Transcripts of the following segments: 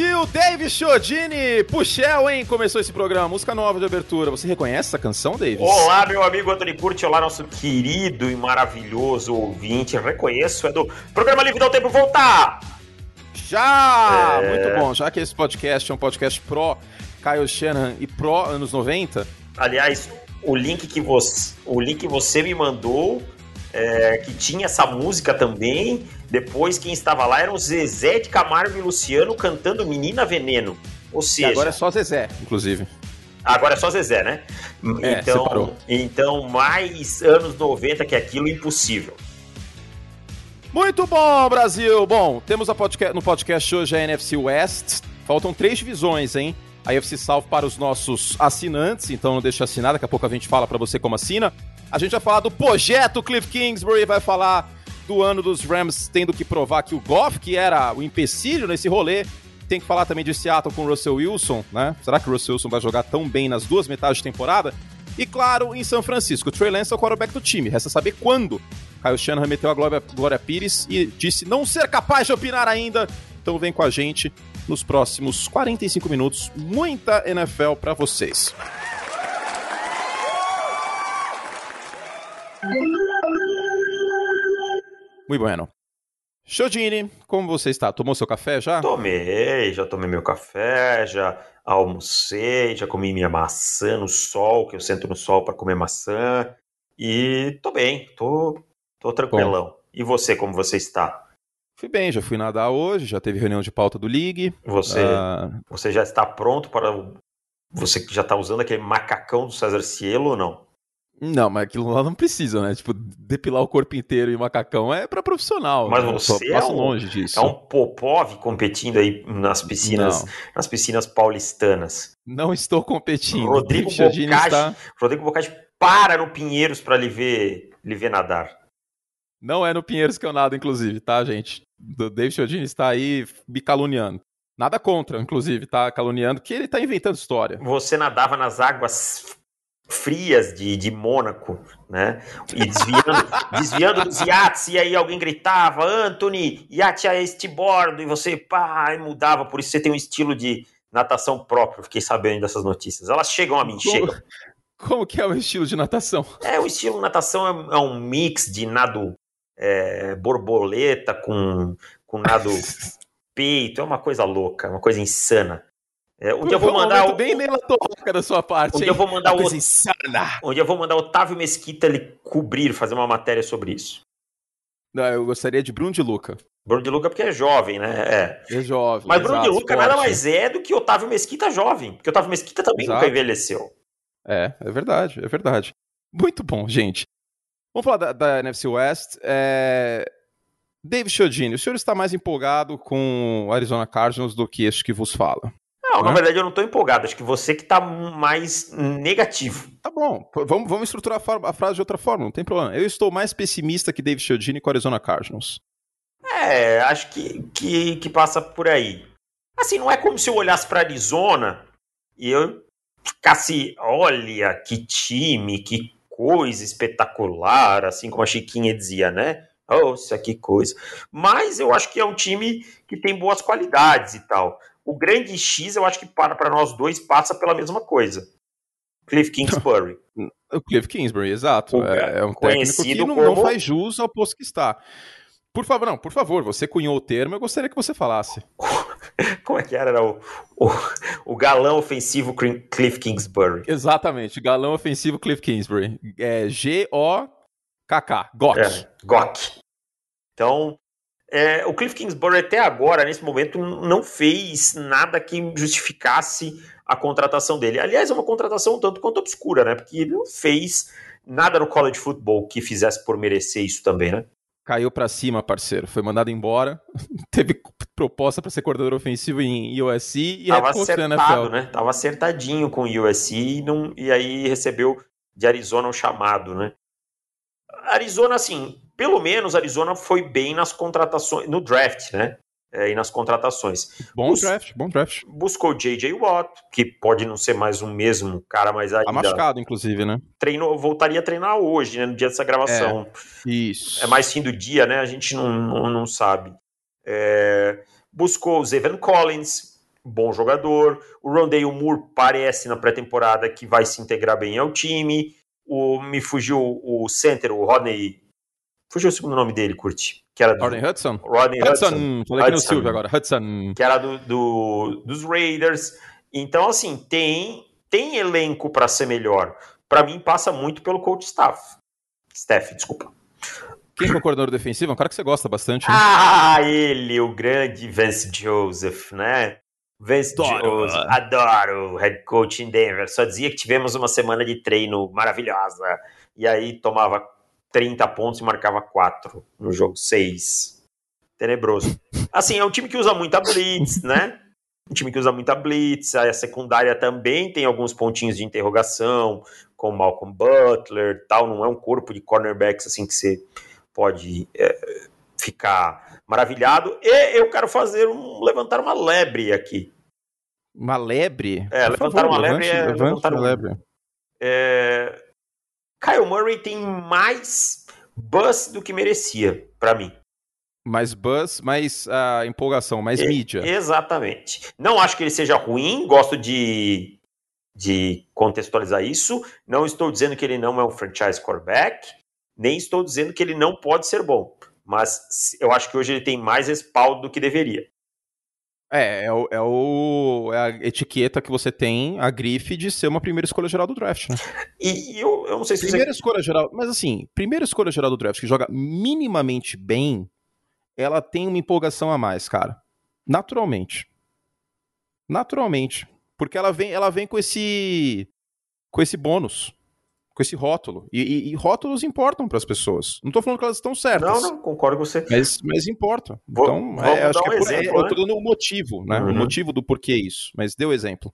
Brasil, David Chiodini, Puxel, hein? Começou esse programa, música nova de abertura. Você reconhece essa canção, David? Olá, meu amigo Antônio Curti, olá, nosso querido e maravilhoso ouvinte. Reconheço, é do Programa Livre do Tempo Voltar! Já! É... Muito bom, já que esse podcast é um podcast pró Kyle Shanahan e pró anos 90. Aliás, o link que você, o link que você me mandou é, que tinha essa música também. Depois, quem estava lá era o Zezé de Camargo e Luciano cantando Menina Veneno. Ou seja. E agora é só Zezé, inclusive. Agora é só Zezé, né? É, então, separou. então, mais anos 90 que aquilo impossível. Muito bom, Brasil! Bom, temos podcast, no podcast hoje a NFC West. Faltam três divisões, hein? A UFC South para os nossos assinantes, então não deixe de assinar, daqui a pouco a gente fala para você como assina. A gente vai falar do projeto Cliff Kingsbury, vai falar do ano dos Rams tendo que provar que o Goff, que era o empecilho nesse rolê, tem que falar também de Seattle com o Russell Wilson, né? Será que o Russell Wilson vai jogar tão bem nas duas metades de temporada? E claro, em São Francisco, o Trey Lance é o quarterback do time. Resta saber quando. Kyle Shanahan meteu a Glória, Glória Pires e disse não ser capaz de opinar ainda. Então vem com a gente nos próximos 45 minutos. Muita NFL para vocês. Muito bueno. Chodini, como você está? Tomou seu café já? Tomei, já tomei meu café, já almocei, já comi minha maçã no sol, que eu sento no sol para comer maçã. E tô bem, tô, tô tranquilão. Bom. E você, como você está? Fui bem, já fui nadar hoje, já teve reunião de pauta do League. Você, uh... você já está pronto para. Você que já está usando aquele macacão do César Cielo ou não? Não, mas aquilo lá não precisa, né? Tipo, depilar o corpo inteiro e macacão é para profissional. Mas né? você é um, longe disso. é um Popov competindo aí nas piscinas, não. nas piscinas paulistanas. Não estou competindo. Rodrigo Bocage, está... Rodrigo Bocage para no Pinheiros para lhe ver, lhe ver nadar. Não é no Pinheiros que eu nado, inclusive, tá, gente? O David Chiodini está aí me caluniando. Nada contra, inclusive, tá caluniando, que ele tá inventando história. Você nadava nas águas frias de, de Mônaco, né? E desviando, desviando dos iates, e aí alguém gritava, Anthony, iate a este bordo, e você, pá, e mudava, por isso você tem um estilo de natação próprio, fiquei sabendo dessas notícias. Elas chegam a mim, como, chegam. Como que é o estilo de natação? É, o estilo de natação é, é um mix de nado é, borboleta com, com nado peito, é uma coisa louca, uma coisa insana. É, onde eu vou mandar o, bem Leila Torraca da sua parte. Onde hein? eu vou mandar o insana. Onde eu vou mandar o Otávio Mesquita ele cobrir, fazer uma matéria sobre isso. Não, eu gostaria de Bruno de Luca. Bruno de Luca porque é jovem, né? É, é jovem. Mas Bruno de Luca nada mais é do que Otávio Mesquita jovem, porque Otávio Mesquita também exato. nunca envelheceu. É, é verdade, é verdade. Muito bom, gente. Vamos falar da, da NFC West. É... David Chiodini, o senhor está mais empolgado com o Arizona Cardinals do que este que vos fala? Não, na verdade eu não estou empolgado. Acho que você que está mais negativo. Tá bom. Vamos, vamos estruturar a, frase de outra forma, não tem problema. Eu estou mais pessimista que David Chiodini com o Arizona Cardinals. É, acho que, que, que passa por aí. Assim, não é como se eu olhasse para Arizona e eu ficasse, olha que time, que coisa espetacular, assim como a Chiquinha dizia, né? Nossa, que coisa. Mas eu acho que é um time que tem boas qualidades e tal. O grande X, eu acho que para, para nós dois passa pela mesma coisa. Cliff Kingsbury. o Cliff Kingsbury, exato. É, é, um técnico que não, como... não faz jus ao posto que está. Por favor, não, por favor, você cunhou o termo, eu gostaria que você falasse. Como é que era? era o, o, o, galão ofensivo Cliff Kingsbury. Exatamente, galão ofensivo Cliff Kingsbury. É G-O-K-K, GOK. É, GOK. Então, é, o Cliff Kingsbury até agora, nesse momento, não fez nada que justificasse a contratação dele. Aliás, é uma contratação um tanto quanto obscura, né? Porque ele não fez nada no college football que fizesse por merecer isso também, né? Caiu para cima, parceiro. Foi mandado embora. Teve proposta para ser coordenador ofensivo em USC e Tava acertado, né? Tava acertadinho com o USC e, não, e aí recebeu de Arizona um chamado, né? Arizona, assim, pelo menos Arizona foi bem nas contratações, no draft, né? É, e nas contratações. Bom Bus draft, bom draft. Buscou J.J. Watt, que pode não ser mais o mesmo cara, mas ainda... Tá machucado, inclusive, né? Treinou, voltaria a treinar hoje, né? No dia dessa gravação. É, isso. É mais fim do dia, né? A gente não, não, não sabe. É, buscou o Zeven Collins, bom jogador. O Rondale Moore parece na pré-temporada que vai se integrar bem ao time. O, me fugiu o center, o Rodney. Fugiu o segundo nome dele, curte. Que era do, Rodney Hudson? Rodney Hudson. Hudson. Falei aqui no Silvio agora. Hudson. Que era do, do dos Raiders. Então, assim, tem, tem elenco para ser melhor. Para mim, passa muito pelo coach staff. Staff, desculpa. Quem é o coordenador defensivo? É um cara que você gosta bastante. Né? Ah, ele, o grande Vance Joseph, né? Vance adoro. Adoro, head coach em Denver. Só dizia que tivemos uma semana de treino maravilhosa. E aí tomava 30 pontos e marcava 4 no jogo 6. Tenebroso. Assim, é um time que usa muita blitz, né? Um time que usa muita blitz, a secundária também tem alguns pontinhos de interrogação, com Malcolm Butler, tal, não é um corpo de cornerbacks assim que você pode é, ficar maravilhado. E eu quero fazer um levantar uma lebre aqui. Uma lebre? É, Por levantar favor, uma lebre levante, é levante levantar uma lebre. É... Kyle Murray tem mais buzz do que merecia, para mim. Mais buzz, mais uh, empolgação, mais mídia. Exatamente. Não acho que ele seja ruim, gosto de, de contextualizar isso. Não estou dizendo que ele não é um franchise quarterback, nem estou dizendo que ele não pode ser bom. Mas eu acho que hoje ele tem mais respaldo do que deveria. É, é o, é, o, é a etiqueta que você tem, a grife de ser uma primeira escolha geral do draft, né? E, e eu, eu não sei se Primeira você... escolha geral, mas assim, primeira escolha geral do draft que joga minimamente bem, ela tem uma empolgação a mais, cara. Naturalmente. Naturalmente. Porque ela vem, ela vem com esse com esse bônus com esse rótulo. E, e, e rótulos importam para as pessoas. Não estou falando que elas estão certas. Não, não, concordo com você. Mas, mas importam. Vou, então, é, acho que um é, exemplo, é, né? eu estou dando o motivo, né? Uhum. O motivo do porquê isso. Mas dê o exemplo.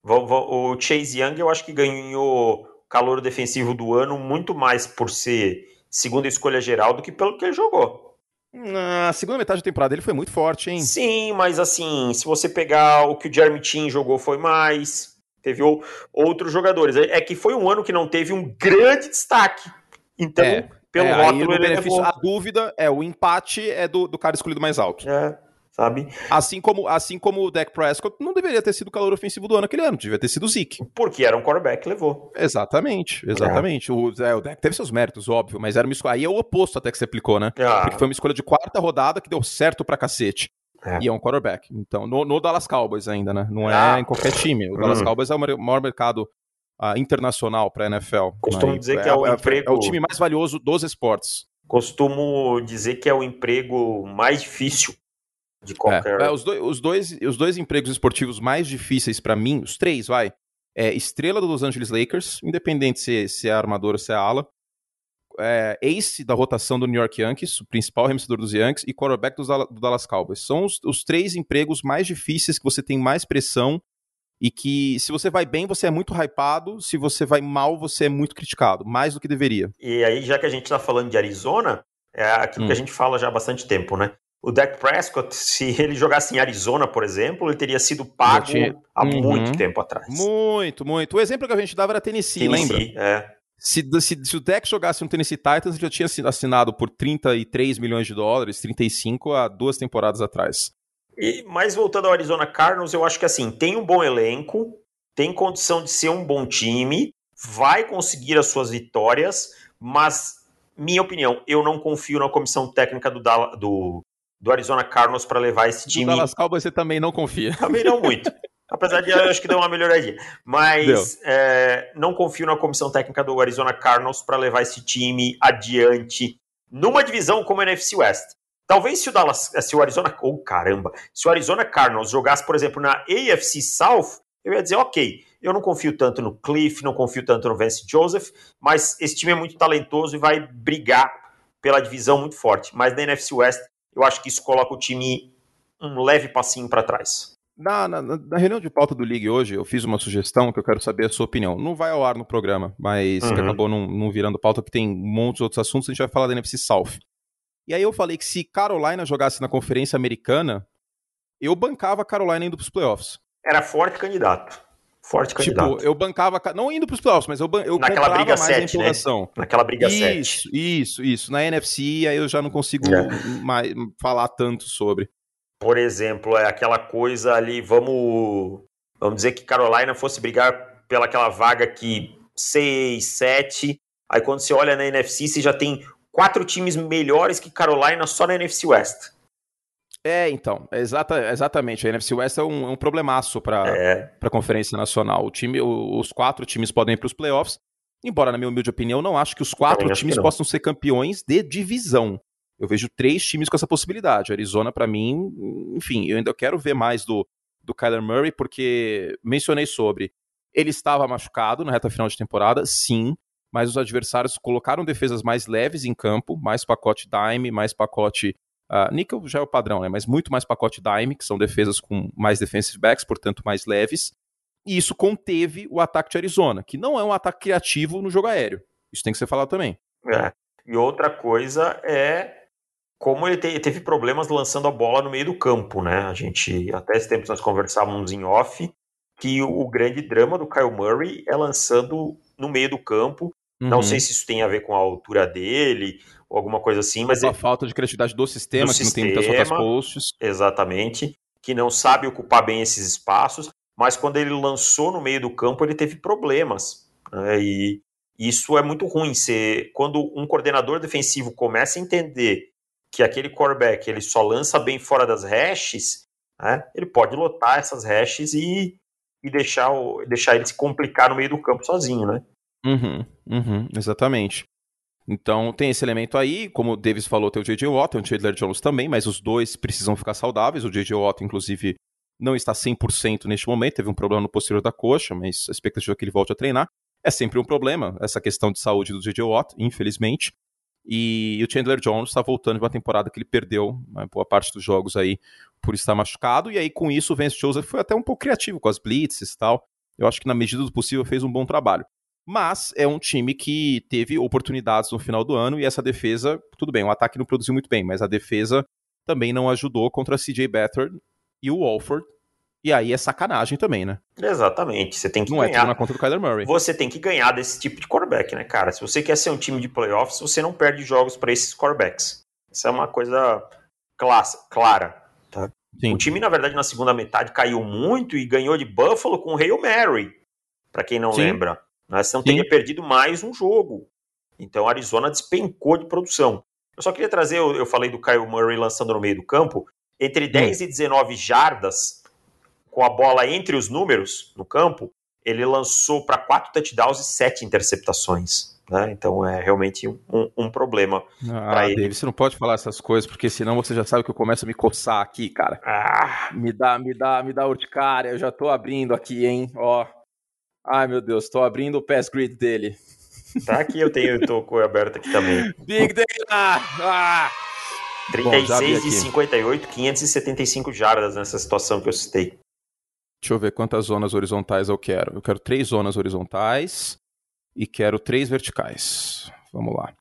Vou, vou, o Chase Young, eu acho que ganhou calor defensivo do ano muito mais por ser segunda escolha geral do que pelo que ele jogou. Na segunda metade da temporada ele foi muito forte, hein? Sim, mas assim, se você pegar o que o Jeremy Chin jogou foi mais, teve outros jogadores. É, é que foi um ano que não teve um grande destaque. Então, é, pelo é, rótulo, ele benefício, A dúvida é, o empate é do, do cara escolhido mais alto. É, sabe? Assim como, assim como o Dak Prescott não deveria ter sido o calor ofensivo do ano aquele ano, devia ter sido o Zeke. Porque era um quarterback levou. Exatamente, exatamente. É. O, é, o Dak teve seus méritos, óbvio, mas era uma escolha. Aí é o oposto até que você aplicou, né? Ah. Porque foi uma escolha de quarta rodada que deu certo pra cacete. É. E é um quarterback. Então, no, no, Dallas Cowboys ainda, né? Não é ah. em qualquer time. O Dallas hum. Cowboys é o maior mercado uh, internacional para NFL. Costumo né? dizer que é, é o emprego... É o time mais valioso dos esportes. Costumo dizer que é o emprego mais difícil de qualquer... É, os, do, os, dois, os dois empregos esportivos mais difíceis para mim, os três, vai, é estrela do Los Angeles Lakers, independente se, se é armador ou se é ala, é, ace da rotação do New York Yankees, o principal arremessador dos Yankees, e quarterback do, do Dallas Cowboys. São os, os, três empregos mais difíceis que você tem mais pressão e que, se você vai bem, você é muito hypado, se você vai mal, você é muito criticado, mais do que deveria. E aí, já que a gente está falando de Arizona, é aquilo hum. que a hum. gente fala já há bastante tempo, né? O Dak Prescott, se ele jogasse em Arizona, por exemplo, ele teria sido pago tinha... há uhum. muito tempo atrás. Muito, muito. O exemplo que a gente dava era Tennessee, Tennessee lembra? É. Se, se, se, o Deck jogasse no Tennessee Titans, ele já tinha assinado por 33 milhões de dólares, 35 há duas temporadas atrás. E, mas voltando ao Arizona Cardinals, eu acho que assim, tem um bom elenco, tem condição de ser um bom time, vai conseguir as suas vitórias, mas, minha opinião, eu não confio na comissão técnica do, do, do Arizona Cardinals para levar esse time. Do Dallas Cowboys você também não confia. Também não muito. Apesar de acho que deu uma melhoradinha. Mas é, não confio na comissão técnica do Arizona Cardinals para levar esse time adiante numa divisão como a NFC West. Talvez se o Dallas, se o Arizona, oh caramba, se o Arizona Cardinals jogasse, por exemplo, na AFC South, eu ia dizer, ok, eu não confio tanto no Cliff, não confio tanto no Vance Joseph, mas esse time é muito talentoso e vai brigar pela divisão muito forte. Mas na NFC West, eu acho que isso coloca o time um leve passinho para trás. Na, na, na, reunião de pauta do League hoje, eu fiz uma sugestão que eu quero saber a sua opinião. Não vai ao ar no programa, mas uhum. acabou não, não, virando pauta, que tem um monte de outros assuntos, a gente vai falar da NFC South. E aí eu falei que se Carolina jogasse na Conferência Americana, eu bancava a Carolina indo pros playoffs. Era forte candidato. Forte tipo, candidato. Tipo, eu bancava, não indo pros playoffs, mas eu, eu Naquela briga mais 7, a né? empolgação. Né? Naquela briga isso, 7. Isso, isso, isso. Na NFC, aí eu já não consigo é. mais falar tanto sobre. Por exemplo, é aquela coisa ali, vamos, vamos dizer que Carolina fosse brigar pelaquela vaga que 6, 7, aí quando você olha na NFC, você já tem quatro times melhores que Carolina só na NFC West. É, então, exata, exatamente. A NFC West é um, é um problemaço para é. a Conferência Nacional. O time, os quatro times podem ir para os playoffs, embora, na minha humilde opinião, não acho que os quatro times possam ser campeões de divisão. Eu vejo três times com essa possibilidade. Arizona, para mim, enfim, eu ainda quero ver mais do, do Kyler Murray, porque mencionei sobre. Ele estava machucado na reta final de temporada, sim, mas os adversários colocaram defesas mais leves em campo, mais pacote dime, mais pacote. Uh, nickel já é o padrão, né? Mas muito mais pacote dime, que são defesas com mais defensive backs, portanto mais leves. E isso conteve o ataque de Arizona, que não é um ataque criativo no jogo aéreo. Isso tem que ser falado também. É. E outra coisa é como ele te, teve problemas lançando a bola no meio do campo, né? A gente, até esse tempo nós conversávamos em off, que o, o grande drama do Kyle Murray é lançando no meio do campo. Uhum. Não sei se isso tem a ver com a altura dele ou alguma coisa assim, mas. a falta de criatividade do sistema, do que sistema, não tem muitas outras posts. Exatamente. Que não sabe ocupar bem esses espaços, mas quando ele lançou no meio do campo, ele teve problemas. Né? E isso é muito ruim. Quando um coordenador defensivo começa a entender que aquele quarterback ele só lança bem fora das hashes, né, ele pode lotar essas hashes e, e deixar, o, deixar ele se complicar no meio do campo sozinho, né? Uhum, uhum, exatamente. Então tem esse elemento aí, como o Davis falou, tem o J.J. Watt, tem o Chandler Jones também, mas os dois precisam ficar saudáveis. O J.J. Watt, inclusive, não está 100% neste momento, teve um problema no posterior da coxa, mas a expectativa é que ele volte a treinar. É sempre um problema essa questão de saúde do J.J. Watt, infelizmente. E, o Chandler Jones está voltando de uma temporada que ele perdeu uma boa parte dos jogos aí por estar machucado. E aí, com isso, o Vance Joseph foi até um pouco criativo com as blitzes e tal. Eu acho que, na medida do possível, fez um bom trabalho. Mas é um time que teve oportunidades no final do ano e essa defesa, tudo bem, o ataque não produziu muito bem, mas a defesa também não ajudou contra CJ Beathard e o Walford, e aí é sacanagem também, né? Exatamente. Você tem que Não ganhar. é tudo na conta do Kyler Murray. Você tem que ganhar desse tipo de quarterback, né, cara? Se você quer ser um time de playoffs, você não perde jogos para esses quarterbacks. Isso é uma coisa classe, clara. Tá? Sim. O time, na verdade, na segunda metade caiu muito e ganhou de Buffalo com o Hail Mary. Para quem não Sim. lembra. Né? Você não Sim. teria perdido mais um jogo. Então, a Arizona despencou de produção. Eu só queria trazer, eu, eu falei do Kyle Murray lançando no meio do campo. Entre 10 hum. e 19 jardas, com a bola entre os números no campo, ele lançou para quatro touchdowns e sete interceptações. Né? Então é realmente um, um problema ah, para ele. David, você não pode falar essas coisas, porque senão você já sabe que eu começo a me coçar aqui, cara. Ah. Me dá, me dá, me dá urticária. Eu já tô abrindo aqui, hein? Ó. Ai, meu Deus, tô abrindo o pass grid dele. Tá aqui, eu tenho, eu tô com aberto aqui também. Big Data! Ah! 36 Bom, de 58, 575 jardas nessa situação que eu citei. Deixa eu ver quantas zonas horizontais eu quero. Eu quero três zonas horizontais e quero três verticais. Vamos lá.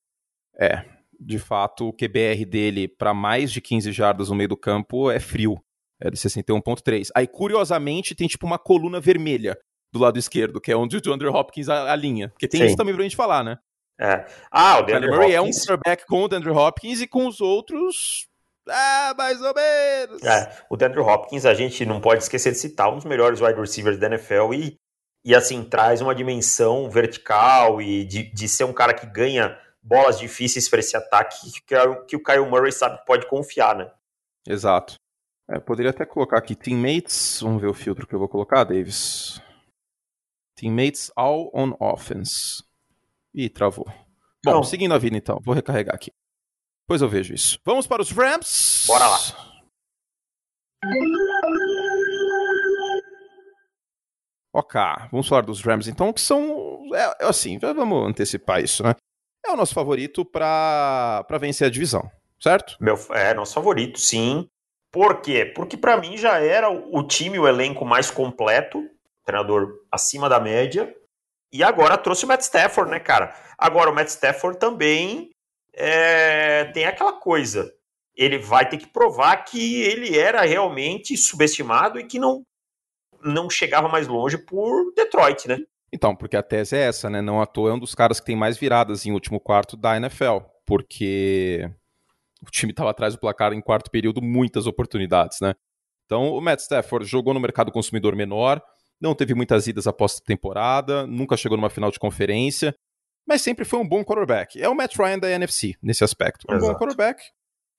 É, de fato, o QBR dele para mais de 15 jardas no meio do campo é frio. É de 61.3. Aí, curiosamente, tem tipo uma coluna vermelha do lado esquerdo, que é onde o Andrew Hopkins alinha. Porque tem Sim. isso também pra gente falar, né? É. Ah, o DeAndre Hopkins... é um quarterback com o DeAndre Hopkins e com os outros ah, mais ou menos. É, o Andrew Hopkins, a gente não pode esquecer de citar, um dos melhores wide receivers da NFL e, e assim, traz uma dimensão vertical e de, de ser um cara que ganha bolas difíceis para esse ataque que, é que o Kyle Murray sabe que pode confiar, né? Exato. É, poderia até colocar aqui teammates. Vamos ver o filtro que eu vou colocar, Davis. Teammates all on offense. Ih, travou. Bom, não. seguindo a vida então, vou recarregar aqui. Pois eu vejo isso. Vamos para os Rams? Bora lá. Ok, vamos falar dos Rams então, que são. É, é, assim, vamos antecipar isso, né? É o nosso favorito para vencer a divisão, certo? Meu, é nosso favorito, sim. Por quê? Porque para mim já era o time, o elenco mais completo, treinador acima da média, e agora trouxe o Matt Stafford, né, cara? Agora o Matt Stafford também é, tem aquela coisa. Ele vai ter que provar que ele era realmente subestimado e que não, não chegava mais longe por Detroit, né? Então, porque a tese é essa, né? Não à toa é um dos caras que tem mais viradas em último quarto da NFL. Porque o time estava atrás do placar em quarto período, muitas oportunidades, né? Então, o Matt Stafford jogou no mercado consumidor menor, não teve muitas idas após a temporada, nunca chegou numa final de conferência, mas sempre foi um bom quarterback. É o Matt Ryan da NFC nesse aspecto. Um Exato. bom quarterback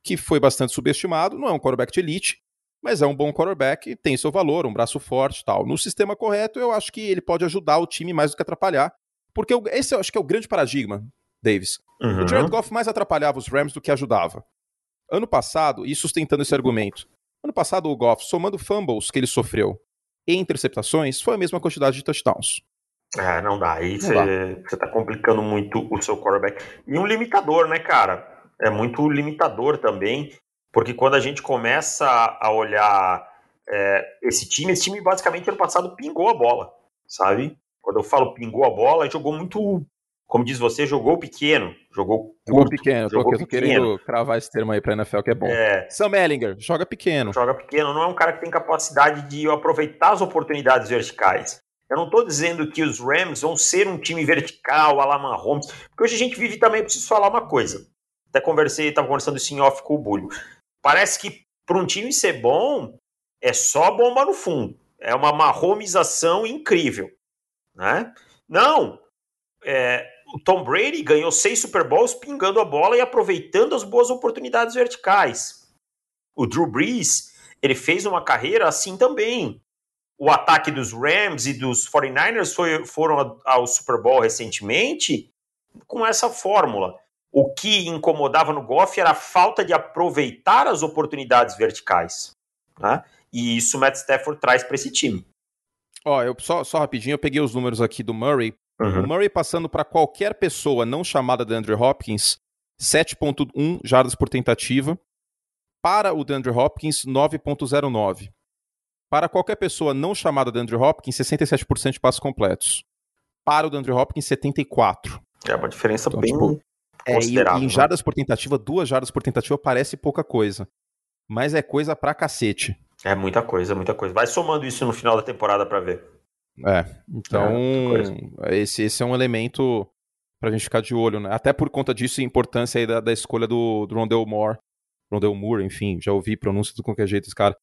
que foi bastante subestimado, não é um quarterback de elite, mas é um bom quarterback, tem seu valor, um braço forte tal. No sistema correto, eu acho que ele pode ajudar o time mais do que atrapalhar, porque esse eu acho que é o grande paradigma, Davis. Uhum. O Jared Goff mais atrapalhava os Rams do que ajudava. Ano passado, e sustentando esse argumento, ano passado o Goff, somando fumbles que ele sofreu e interceptações, foi a mesma quantidade de touchdowns. É, não dá. Aí você tá complicando muito o seu quarterback. E um limitador, né, cara? É muito limitador também, porque quando a gente começa a olhar é, esse time, esse time basicamente ano passado pingou a bola, sabe? Quando eu falo pingou a bola, jogou muito, como diz você, jogou pequeno, jogou Jogou curto, pequeno, jogou eu tô pequeno. querendo cravar esse termo aí pra NFL que é bom. É. Sam Ellinger, joga pequeno. Joga pequeno, não é um cara que tem capacidade de aproveitar as oportunidades verticais. Eu não estou dizendo que os Rams vão ser um time vertical, a la Mahomes, porque hoje a gente vive também, preciso falar uma coisa. Até conversei, estava conversando isso em off com o Bulho. Parece que para um time ser bom, é só bomba no fundo. É uma marromização incrível. Né? Não! É, o Tom Brady ganhou seis Super Bowls pingando a bola e aproveitando as boas oportunidades verticais. O Drew Brees, ele fez uma carreira assim também. O ataque dos Rams e dos 49ers foi, foram ao Super Bowl recentemente com essa fórmula. O que incomodava no Goff era a falta de aproveitar as oportunidades verticais. Né? E isso o Matt Stafford traz para esse time. Ó, eu só, só rapidinho, eu peguei os números aqui do Murray. Uhum. O Murray passando para qualquer pessoa não chamada de Andrew Hopkins, 7.1 jardas por tentativa. Para o DeAndre Hopkins, 9.09. Para qualquer pessoa não chamada de Andrew Hopkins, 67% de passos completos. Para o DeAndre Hopkins, 74. É uma diferença então, bem tipo, é, e, e em jardas por tentativa, duas jardas por tentativa parece pouca coisa. Mas é coisa pra cacete. É muita coisa, muita coisa. Vai somando isso no final da temporada para ver. É, então é, esse, esse é um elemento pra gente ficar de olho, né? Até por conta disso, a importância aí da, da escolha do, do Rondell Moore, Rondell Moore, enfim, já ouvi pronúncia de qualquer jeito esse cara,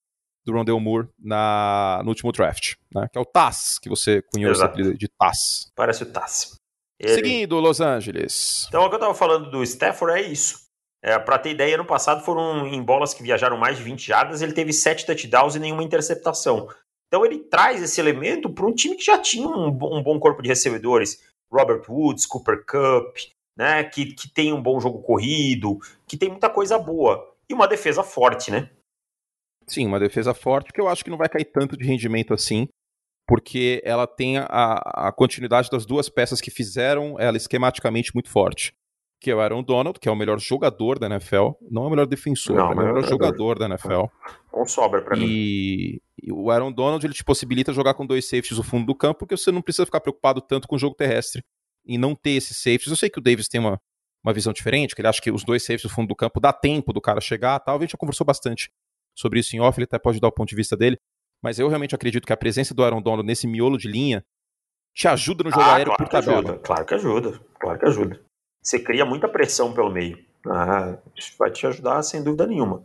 do Rondell Moore na, no último draft, né? Que é o Taz, que você conhece de Taz. Parece o Taz. Ele... Seguindo, Los Angeles. Então, o que eu tava falando do Stafford é isso. É, para ter ideia, ano passado foram em bolas que viajaram mais de 20 jardas, ele teve 7 touchdowns e nenhuma interceptação. Então ele traz esse elemento para um time que já tinha um, um, bom corpo de recebedores. Robert Woods, Cooper Cup, né, que, que tem um bom jogo corrido, que tem muita coisa boa. E uma defesa forte, né? Sim, uma defesa forte, que eu acho que não vai cair tanto de rendimento assim porque ela tem a, a continuidade das duas peças que fizeram ela esquematicamente muito forte. Que é o Aaron Donald, que é o melhor jogador da NFL, não é o melhor defensor, não, é o melhor jogador, jogador da NFL. Ou sobra para mim. E o Aaron Donald ele te possibilita jogar com dois safeties no fundo do campo, porque você não precisa ficar preocupado tanto com o jogo terrestre e não ter esses safeties. Eu sei que o Davis tem uma, uma visão diferente, que ele acha que os dois safeties no fundo do campo dá tempo do cara chegar tal. A gente já conversou bastante sobre isso em off, ele até pode dar o ponto de vista dele. Mas eu realmente acredito que a presença do Aaron Donald nesse miolo de linha te ajuda no jogo ah, aéreo claro por tabela. Ajuda, claro que ajuda, claro que ajuda. Você cria muita pressão pelo meio. Ah, isso vai te ajudar sem dúvida nenhuma.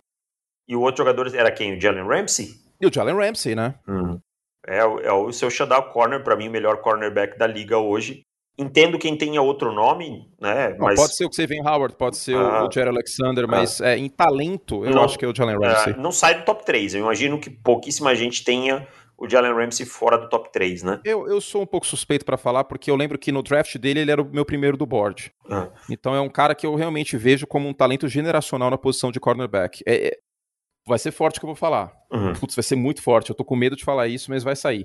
E o outro jogador era quem? O Jalen Ramsey? E o Jalen Ramsey, né? Hum. É, é, o seu shutdown corner, para mim, o melhor cornerback da liga hoje. Entendo quem tenha outro nome, né? Não, mas... Pode ser o Xavier Howard, pode ser ah, o Jerry Alexander, ah. mas é, em talento, eu não, acho que é o Jalen Ramsey. É, não sai do top 3. Eu imagino que pouquíssima gente tenha o Jalen Ramsey fora do top 3, né? Eu, eu sou um pouco suspeito para falar, porque eu lembro que no draft dele ele era o meu primeiro do board. Ah. Então é um cara que eu realmente vejo como um talento generacional na posição de cornerback. É, é, vai ser forte que eu vou falar. Uhum. Putz, vai ser muito forte. Eu tô com medo de falar isso, mas vai sair.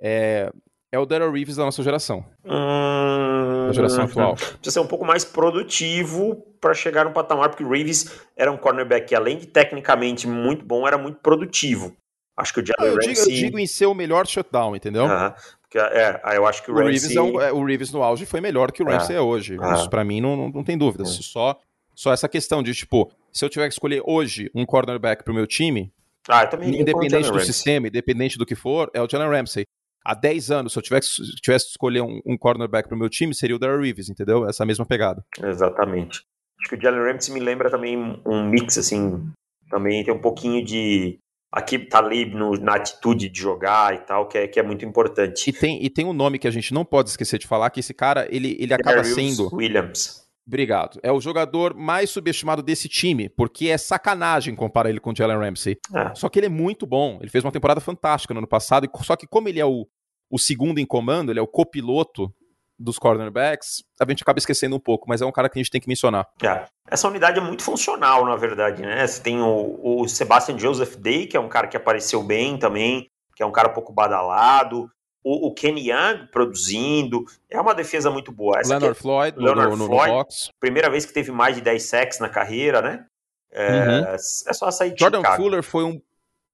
É, é o Daryl Reeves da nossa geração. Hum, da geração atual. Precisa ser um pouco mais produtivo para chegar no patamar, porque o Reeves era um cornerback que, além de tecnicamente muito bom, era muito produtivo. Acho que o Jalen eu, digo, eu digo em ser o melhor shutdown, entendeu? Uh porque, é, eu acho que o, o Reeves, é um, é, o Reeves no auge foi melhor que o Ramsey é, é hoje. Isso para mim não, não, não, tem dúvida. Só, só essa questão de, tipo, se eu tiver que escolher hoje um cornerback pro meu time, ah, independente do sistema, independente do que for, é o Jalen Ramsey há 10 anos, se eu tivesse, tivesse que escolher um, um cornerback para o meu time, seria o Darrell Reeves, entendeu? Essa mesma pegada. Exatamente. Acho que o Jalen Ramsey me lembra também um mix, assim, também tem um pouquinho de aqui tá ali no, na atitude de jogar e tal, que é, que é muito importante. E tem, e tem um nome que a gente não pode esquecer de falar, que esse cara, ele, ele acaba Darius sendo... Williams. Obrigado. É o jogador mais subestimado desse time, porque é sacanagem comparar ele com o Jalen Ramsey. É. Só que ele é muito bom. Ele fez uma temporada fantástica no ano passado, só que como ele é o, o segundo em comando, ele é o copiloto dos cornerbacks, a gente acaba esquecendo um pouco, mas é um cara que a gente tem que mencionar. É. Essa unidade é muito funcional, na verdade, né? Você tem o, o Sebastian Joseph Day, que é um cara que apareceu bem também, que é um cara um pouco badalado o, o Kenny Young produzindo. É uma defesa muito boa. Essa Leonard é, Floyd, Leonard no, no, Floyd, no box. Primeira vez que teve mais de 10 sacks na carreira, né? É, uhum. é só sair de Jordan Chicago. Fuller foi um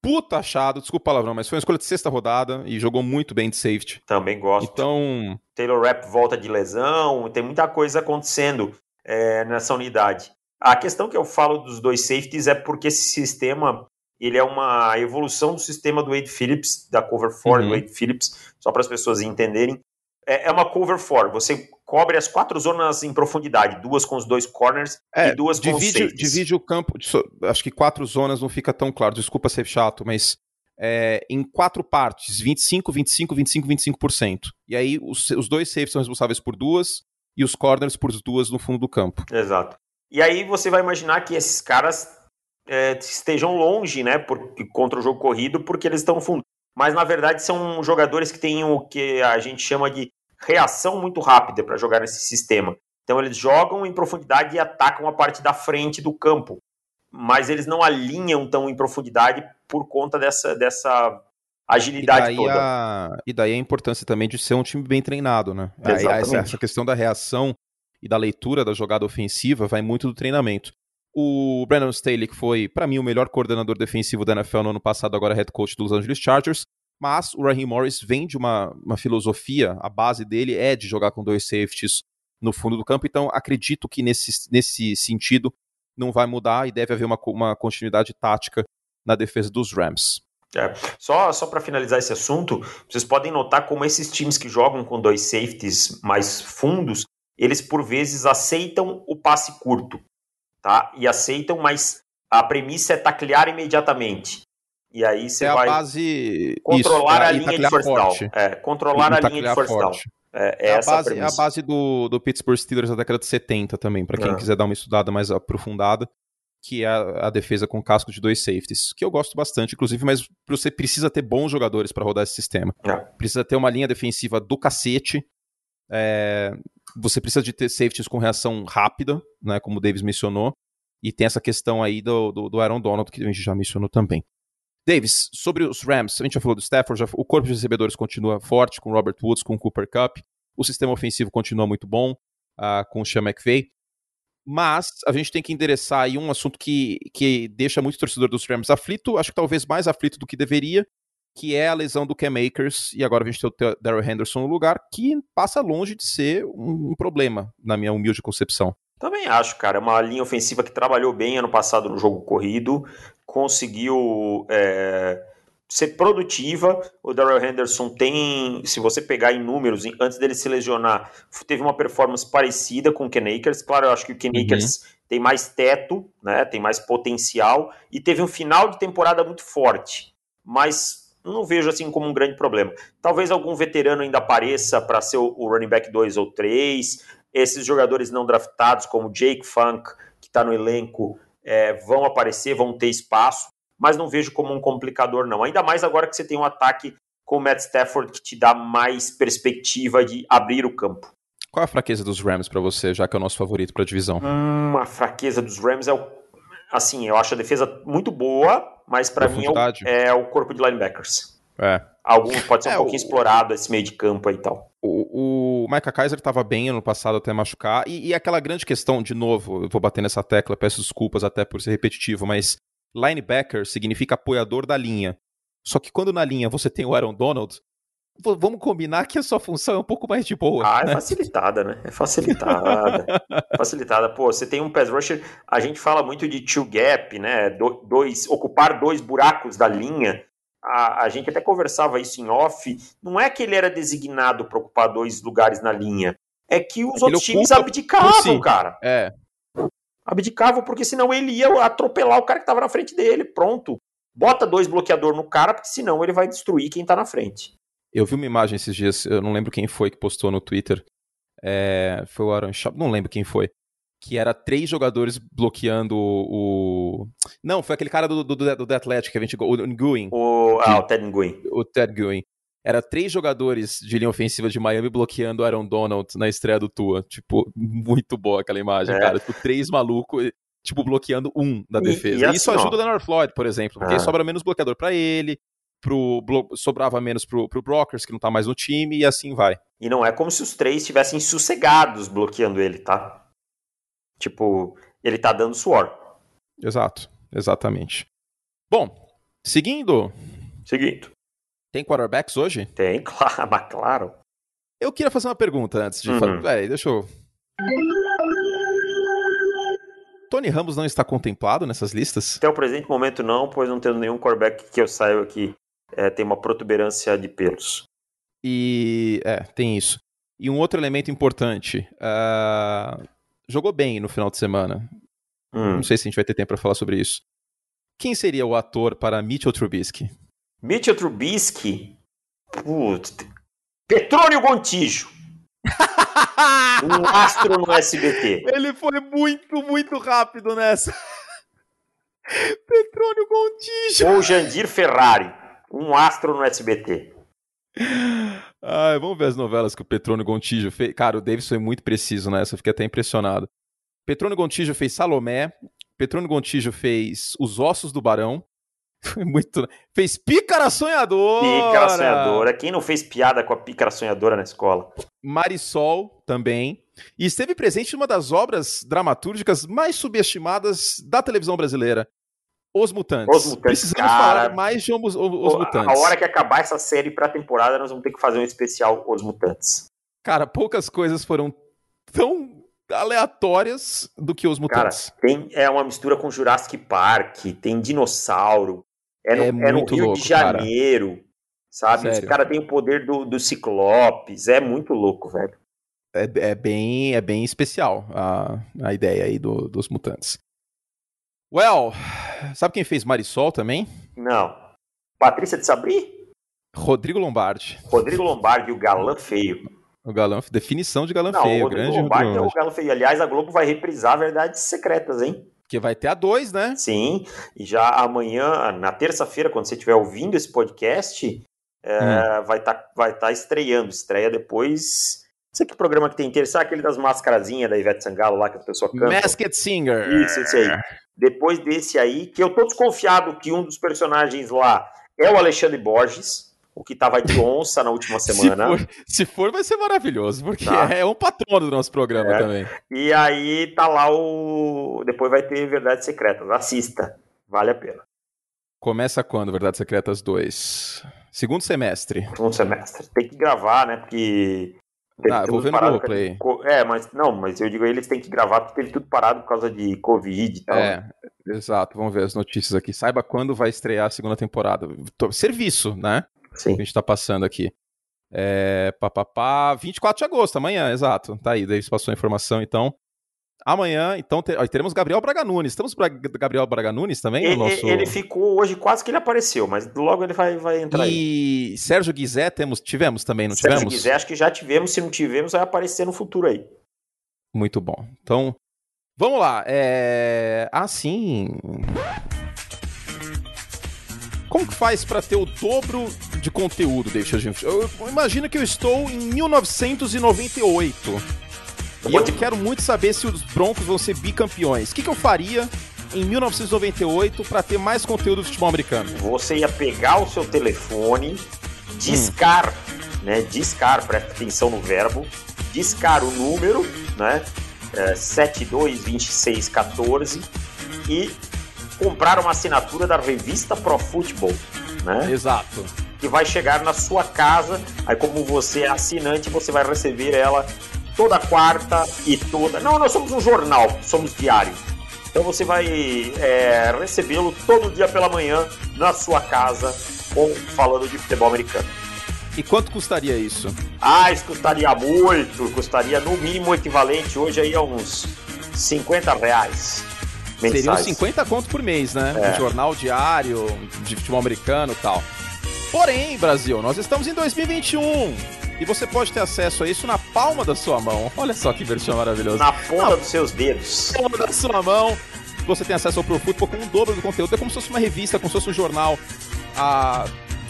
puta achado, desculpa a palavrão, mas foi uma escolha de sexta rodada e jogou muito bem de safety. Também gosto. Então. Taylor Rapp volta de lesão, tem muita coisa acontecendo é, nessa unidade. A questão que eu falo dos dois safeties é porque esse sistema ele é uma evolução do sistema do Wade Phillips, da Cover 4 uhum. do Wade Phillips, só para as pessoas entenderem. É, é, uma Cover 4, você cobre as quatro zonas em profundidade, duas com os dois corners é, e duas divide, com os safeties. Divide o campo, acho que quatro zonas não fica tão claro, desculpa ser chato, mas é, em quatro partes, 25, 25, 25, 25%. E aí os, os dois safeties são responsáveis por duas e os corners por duas no fundo do campo. Exato. E aí você vai imaginar que esses caras é, estejam longe, né, por, contra o jogo corrido, porque eles estão no fundo. Mas na verdade são jogadores que têm o que a gente chama de reação muito rápida para jogar nesse sistema. Então eles jogam em profundidade e atacam a parte da frente do campo, mas eles não alinham tão em profundidade por conta dessa, dessa agilidade e toda. A... E daí a importância também de ser um time bem treinado, né? Exatamente. Essa questão da reação e da leitura da jogada ofensiva vai muito do treinamento. O Brandon Staley, que foi, para mim, o melhor coordenador defensivo da NFL no ano passado, agora head coach dos Los Angeles Chargers. Mas o Raheem Morris vem de uma, uma filosofia, a base dele é de jogar com dois safeties no fundo do campo, então acredito que nesse, nesse sentido não vai mudar e deve haver uma, uma continuidade tática na defesa dos Rams. É. Só, só para finalizar esse assunto, vocês podem notar como esses times que jogam com dois safeties mais fundos, eles por vezes aceitam o passe curto tá? E aceitam, mas a premissa é taclear imediatamente. E aí você é vai base... controlar Isso, é, a linha de first down. É, controlar a linha de first down. É, é, é, a base, é, a base, do, do Pittsburgh Steelers da década de 70 também, para quem é. quiser dar uma estudada mais aprofundada, que é a, a, defesa com casco de dois safeties, que eu gosto bastante, inclusive, mas você precisa ter bons jogadores para rodar esse sistema. É. Precisa ter uma linha defensiva do cacete, você precisa de ter safeties com reação rápida, né, como o Davis mencionou, e tem essa questão aí do, do, do Aaron Donald, que a gente já mencionou também. Davis, sobre os Rams, a gente já falou do Stafford, já, o corpo de recebedores continua forte, com Robert Woods, com Cooper Cup, o sistema ofensivo continua muito bom, uh, com o Sean McVay, mas a gente tem que endereçar aí um assunto que, que deixa muito torcedor dos Rams aflito, acho que talvez mais aflito do que deveria, que é a lesão do Cam Akers, e agora a gente tem o Daryl Henderson no lugar, que passa longe de ser um problema, na minha humilde concepção. Também acho, cara. É uma linha ofensiva que trabalhou bem ano passado no jogo corrido, conseguiu é, ser produtiva. O Daryl Henderson tem, se você pegar em números, antes dele se lesionar, teve uma performance parecida com o Ken Akers. Claro, eu acho que o Ken uhum. Akers tem mais teto, né, tem mais potencial, e teve um final de temporada muito forte. Mas não vejo assim como um grande problema. Talvez algum veterano ainda apareça para ser o running back 2 ou 3. Esses jogadores não draftados, como Jake Funk, que está no elenco, é, vão aparecer, vão ter espaço, mas não vejo como um complicador, não. Ainda mais agora que você tem um ataque com o Matt Stafford que te dá mais perspectiva de abrir o campo. Qual é a fraqueza dos Rams para você, já que é o nosso favorito para a divisão? Hum, a fraqueza dos Rams é o. Assim, eu acho a defesa muito boa, mas para mim é, é o, corpo de linebackers. É. Algum pode ser um é, pouquinho o... explorado esse meio de campo aí e tal. O, o Micah Kaiser estava bem ano passado até machucar. E, e, aquela grande questão, de novo, eu vou bater nessa tecla, peço desculpas até por ser repetitivo, mas linebacker significa apoiador da linha. Só que quando na linha você tem o Aaron Donald, vamos combinar que a sua função é um pouco mais de boa. Ah, é né? facilitada, né? É facilitada. facilitada. Pô, você tem um pass rusher, a gente fala muito de two gap, né? Do, dois, ocupar dois buracos da linha. A, a gente até conversava isso em off. Não é que ele era designado para ocupar dois lugares na linha. É que os outros times abdicavam, si. cara. É. Abdicava porque senão ele ia atropelar o cara que estava na frente dele. Pronto. Bota dois bloqueadores no cara, porque senão ele vai destruir quem está na frente. Eu vi uma imagem esses dias, eu não lembro quem foi que postou no Twitter. É, foi o Aaron Shop, não lembro quem foi. Que era três jogadores bloqueando o. Não, foi aquele cara do, do, do, do The Athletic que a gente. O Nguyen. O, ah, o Ted Nguyen. O Ted Nguyen. Era três jogadores de linha ofensiva de Miami bloqueando o Aaron Donald na estreia do Tua. Tipo, muito boa aquela imagem, é. cara. Tipo, três malucos, tipo, bloqueando um da defesa. E, e, assim, isso ajuda o Leonard Floyd, por exemplo, porque ah. sobra menos bloqueador para ele, pro, sobrava menos pro, pro Brockers, que não tá mais no time, e assim vai. E não é como se os três estivessem sossegados bloqueando ele, tá? Tipo, ele tá dando suor. Exato, exatamente. Bom, seguindo. Seguindo. Tem quarterbacks hoje? Tem, claro, mas claro. Eu queria fazer uma pergunta antes de uhum. falar. Peraí, deixa eu. Tony Ramos não está contemplado nessas listas? Até o presente momento não, pois não tendo nenhum quarterback que eu saiba que é, tem uma protuberância de pelos. E. É, tem isso. E um outro elemento importante. Uh, jogou bem no final de semana. Hum. Não sei se a gente vai ter tempo para falar sobre isso. Quem seria o ator para Mitchell Trubisky? Mitchell Trubisky. Putz. Petrônio Gontijo. um astro no SBT. Ele foi muito, muito rápido nessa. Petrônio Gontijo. Ou Jandir Ferrari. Um astro no SBT. Ai, vamos ver as novelas que o Petrônio Gontijo fez. Cara, o Davis foi muito preciso nessa, eu fiquei até impressionado. Petrônio Gontijo fez Salomé. Petrônio Gontijo fez Os Ossos do Barão. Foi muito. Fez Pícara Sonhadora! Pícara Sonhadora. Quem não fez piada com a Pícara Sonhadora na escola? Marisol também. E esteve presente numa das obras dramatúrgicas mais subestimadas da televisão brasileira. Os Mutantes. Os Mutantes, Precisamos cara, falar mais de Os, os Mutantes. A hora que acabar essa série pra temporada, nós vamos ter que fazer um especial Os Mutantes. Cara, poucas coisas foram tão aleatórias do que Os Mutantes. Cara, tem, é uma mistura com Jurassic Park, tem dinossauro, é no, é, é no Rio louco, de Janeiro, cara. sabe? Sério? Os caras têm o poder do, do Ciclopes, é muito louco, velho. É, é, bem, é bem especial a, a ideia aí do, dos mutantes. Well, sabe quem fez Marisol também? Não. Patrícia de Sabri? Rodrigo Lombardi. Rodrigo Lombardi, o galã feio. O galã, definição de galã Não, feio. O grande Lombardi é o galã feio. Aliás, a Globo vai reprisar Verdades Secretas, hein? Que vai ter a dois, né? Sim, e já amanhã, na terça-feira, quando você estiver ouvindo esse podcast, é, hum. vai estar tá, vai tá estreando. Estreia depois. Não sei que programa que tem interesse, aquele das mascarazinhas da Ivete Sangalo lá que a pessoa canta. Masked Singer. Isso, esse aí. Depois desse aí, que eu tô desconfiado que um dos personagens lá é o Alexandre Borges o que tava de onça na última semana. Se for, se for vai ser maravilhoso, porque tá. é um patrono do nosso programa é. também. E aí tá lá o. Depois vai ter Verdades Secretas. Assista. Vale a pena. Começa quando, Verdades Secretas 2? Segundo semestre. Segundo semestre. Tem que gravar, né? Porque. Ah, vou ver no Globoplay. É, mas não, mas eu digo eles têm que gravar porque teve tudo parado por causa de Covid e tal. É, exato. Vamos ver as notícias aqui. Saiba quando vai estrear a segunda temporada. Serviço, né? Sim. que a gente está passando aqui. É, papapá, 24 de agosto, amanhã, exato. Tá aí, Davis passou a informação, então. Amanhã, então, teremos Gabriel Braga Nunes. Temos Gabriel Braga Nunes também? Ele, nosso... ele ficou hoje, quase que ele apareceu, mas logo ele vai, vai entrar e aí. E Sérgio Guizé temos, tivemos também, não Sérgio tivemos? Sérgio Guizé acho que já tivemos, se não tivemos vai aparecer no futuro aí. Muito bom. Então, vamos lá. É... Ah, sim... Como que faz para ter o dobro de conteúdo, deixa a gente? Eu, eu imagino que eu estou em 1998. E eu quero muito saber se os Broncos vão ser bicampeões. O que, que eu faria em 1998 para ter mais conteúdo do futebol americano? Você ia pegar o seu telefone, discar, hum. né? Discar, presta atenção no verbo, discar o número, né? É, 722614 e comprar uma assinatura da revista Pro Football, né? Exato. Que vai chegar na sua casa. Aí, como você é assinante, você vai receber ela toda quarta e toda. Não, nós somos um jornal, somos diário. Então você vai é, recebê-lo todo dia pela manhã na sua casa, com, falando de futebol americano. E quanto custaria isso? Ah, isso custaria muito, custaria no mínimo equivalente hoje aí a uns 50 reais. Mensais. Seriam 50 contos por mês, né? É. Um jornal diário, de futebol americano e tal. Porém, Brasil, nós estamos em 2021 e você pode ter acesso a isso na palma da sua mão. Olha só que versão maravilhosa. Na ponta dos seus dedos. palma da sua mão. Você tem acesso ao Pro Football com o dobro do conteúdo. É como se fosse uma revista, como se fosse um jornal há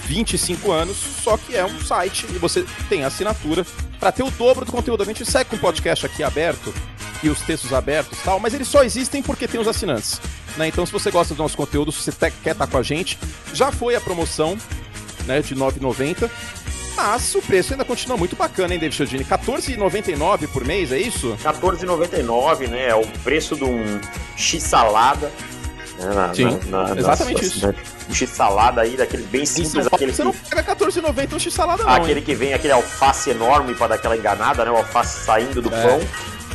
25 anos, só que é um site e você tem assinatura para ter o dobro do conteúdo. A gente segue com o podcast aqui aberto e os textos abertos e tal, mas eles só existem porque tem os assinantes. Né? Então, se você gosta do nosso conteúdo, se você quer estar com a gente, já foi a promoção né, de R$ 9,90. Mas o preço ainda continua muito bacana, hein, David Chiodini? R$ 14,99 por mês, é isso? 14,99, né? É o preço de um X-salada. Né, na- Sim, na- na- exatamente isso. né, Um X-salada aí, daquele bem Em simples, aquele você que, não paga R$14,90 um x-salada, não. aquele hein? que vem aquele alface enorme pra dar aquela enganada, né? O alface saindo do É. pão,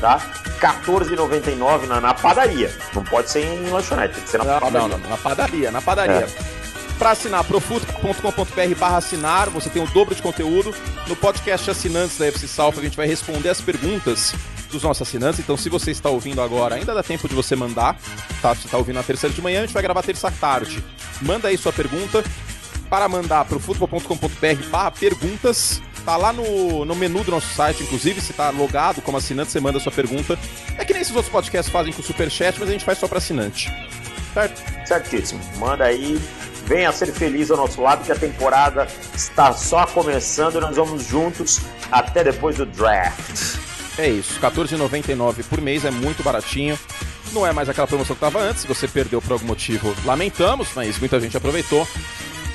tá? 14,99 na, na padaria. Não pode ser em lanchonete, tem que ser na Não, padaria. não, não, na padaria, na padaria. Para assinar, profut.com.br barra assinar, você tem o dobro de conteúdo. No podcast Assinantes da FC South, a gente vai responder as perguntas dos nossos assinantes. Então, se você está ouvindo agora, ainda dá tempo de você mandar, tá? Se você está ouvindo na terceira de manhã, a gente vai gravar terça tarde. Manda aí sua pergunta. Para mandar para o futebol.com.br barra perguntas, tá lá no, no menu do nosso site, inclusive, se tá logado como assinante, você manda sua pergunta. É que nem esses outros podcasts fazem com o Superchat, mas a gente faz só para assinante. Certo? Certíssimo. Manda aí. Venha ser feliz ao nosso lado, que a temporada está só começando e nós vamos juntos até depois do draft. É isso, R$14,99 por mês é muito baratinho. Não é mais aquela promoção que estava antes. Se você perdeu por algum motivo, lamentamos, mas muita gente aproveitou.